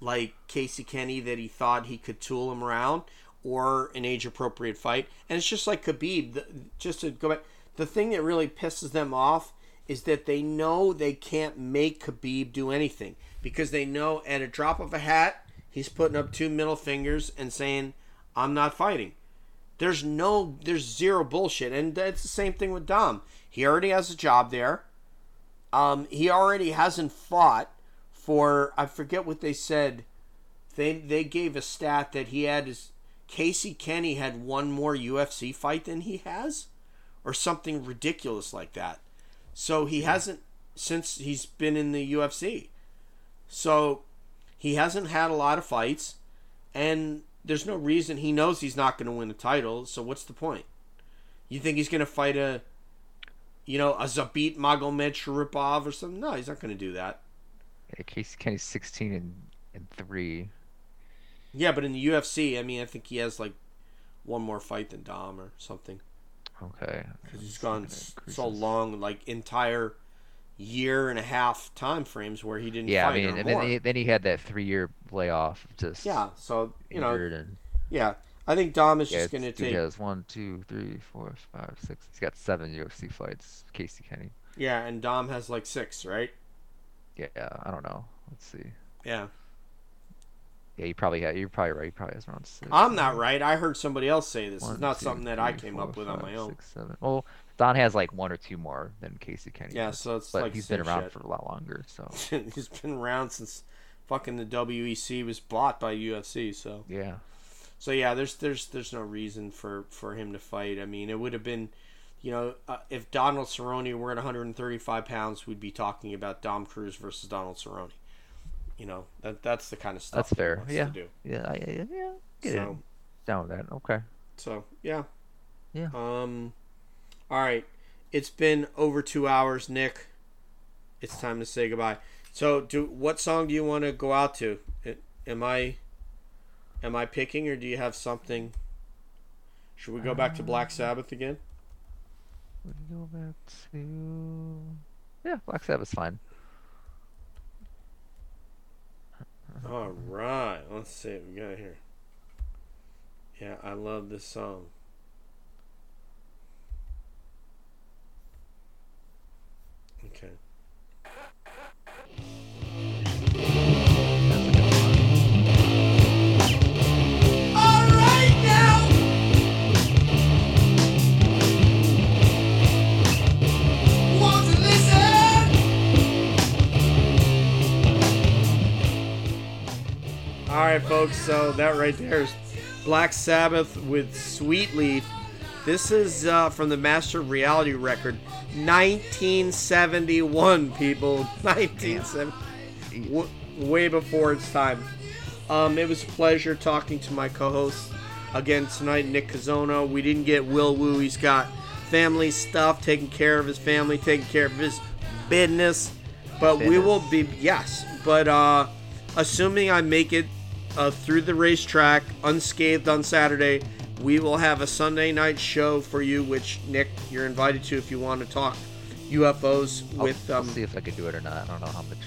like Casey Kenney that he thought he could tool him around, or an age appropriate fight. And it's just like Khabib. The, just to go back, the thing that really pisses them off is that they know they can't make Khabib do anything because they know at a drop of a hat he's putting up two middle fingers and saying, "I'm not fighting." There's no, there's zero bullshit, and it's the same thing with Dom. He already has a job there. Um, he already hasn't fought for I forget what they said. They they gave a stat that he had his Casey Kenney had one more UFC fight than he has, or something ridiculous like that. So he hasn't since he's been in the UFC. So he hasn't had a lot of fights, and there's no reason he knows he's not going to win a title. So what's the point? You think he's going to fight a, you know, a Zabit Magomedsharipov or something? No, he's not going to do that. Yeah, Casey Kenney's 16 and, and three. Yeah, but in the UFC, I mean, I think he has like one more fight than Dom or something. Okay. Because he's gone look at s- Cruz's- so long, like entire year and a half time frames where he didn't Yeah, I mean, and more. then he, then he had that three-year layoff, just yeah, so you know, and yeah, I think Dom is yeah, just going to take. has one, two, three, four, five, six. He's got seven UFC fights. Casey Kenney. Yeah, and Dom has like six, right? Yeah, I don't know. Let's see. Yeah, Yeah, you probably had. You're probably right. He probably has around six. I'm not right. I heard somebody else say this. One, it's not two, something that I came four, up with on my own. six, seven. Well, Don has like one or two more than Casey Kenney. Yeah, so it's but like he's been around shit. for a lot longer. So He's been around since fucking the WEC was bought by UFC. So yeah, So yeah, there's there's there's no reason for for him to fight. I mean, it would have been, you know, uh, if Donald Cerrone were at 135 pounds, we'd be talking about Dom Cruz versus Donald Cerrone. You know, that that's the kind of stuff that's fair. Yeah, to do. yeah, yeah, yeah. Get So. Down with that. Okay. so yeah, Yeah. Um, all right, it's been over two hours, Nick. It's time to say goodbye. So, do what song do you want to go out to? It, am I, am I picking, or do you have something? Should we go back to Black Sabbath again? We go back to yeah, Black Sabbath's fine. All right, let's see what we got here. Yeah, I love this song. Okay. That's a good one. Alright now. Want to listen? All right, folks. So that right there is Black Sabbath with Sweet Leaf. This is uh, from the Master of Reality record, 1971. People, 1970. W- way before its time. Um, it was a pleasure talking to my co-host again tonight, Nick Kazono. We didn't get Will Woo. He's got family stuff, taking care of his family, taking care of his business. But we will be yes. But uh, assuming I make it uh, through the racetrack unscathed on Saturday, we will have a Sunday night show for you, which Nick, you're invited to if you want to talk UFOs I'll, with I'll um, see if I can do it or not. I don't know how much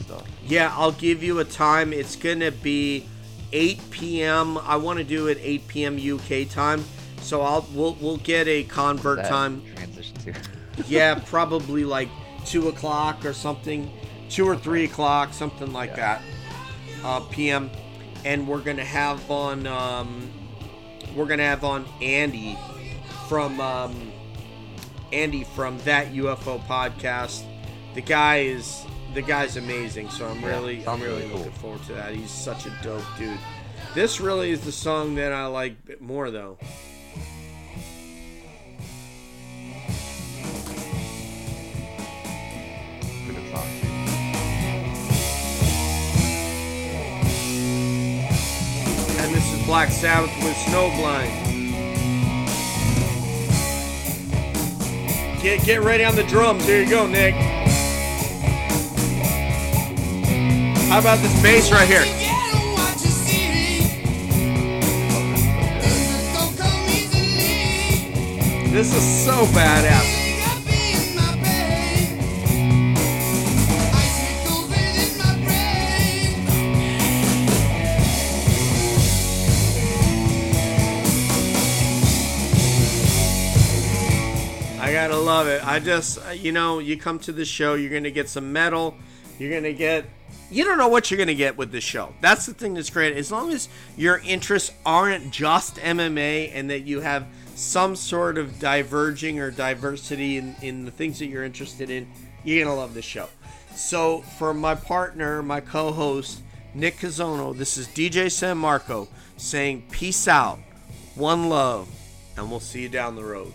stuff. yeah, I'll give you a time. It's gonna be 8 p.m. I want to do it 8 p.m. UK time, so I'll we'll we'll get a convert time. transition to. Yeah, probably like two o'clock or something, two or three o'clock, something like Yeah. that, uh, p.m. And we're gonna have on um, we're gonna have on Andy from um, Andy from that UFO podcast. The guy is the guy's amazing, so I'm Yeah, really I'm really cool. looking forward to that. He's such a dope dude. This really is the song that I like more though. Black Sabbath with Snowblind. Get get ready on the drums. Here you go, Nick. How about this bass right here? This is so badass. I gotta love it. I just, uh, you know, you come to the show, you're gonna get some metal. You're gonna get. You don't know what you're gonna get with this show. That's the thing that's great. As long as your interests aren't just MMA and that you have some sort of diverging or diversity in, in the things that you're interested in, you're gonna love this show. So, for my partner, my co-host Nick Kazono, this is DJ San Marco saying peace out, one love, and we'll see you down the road.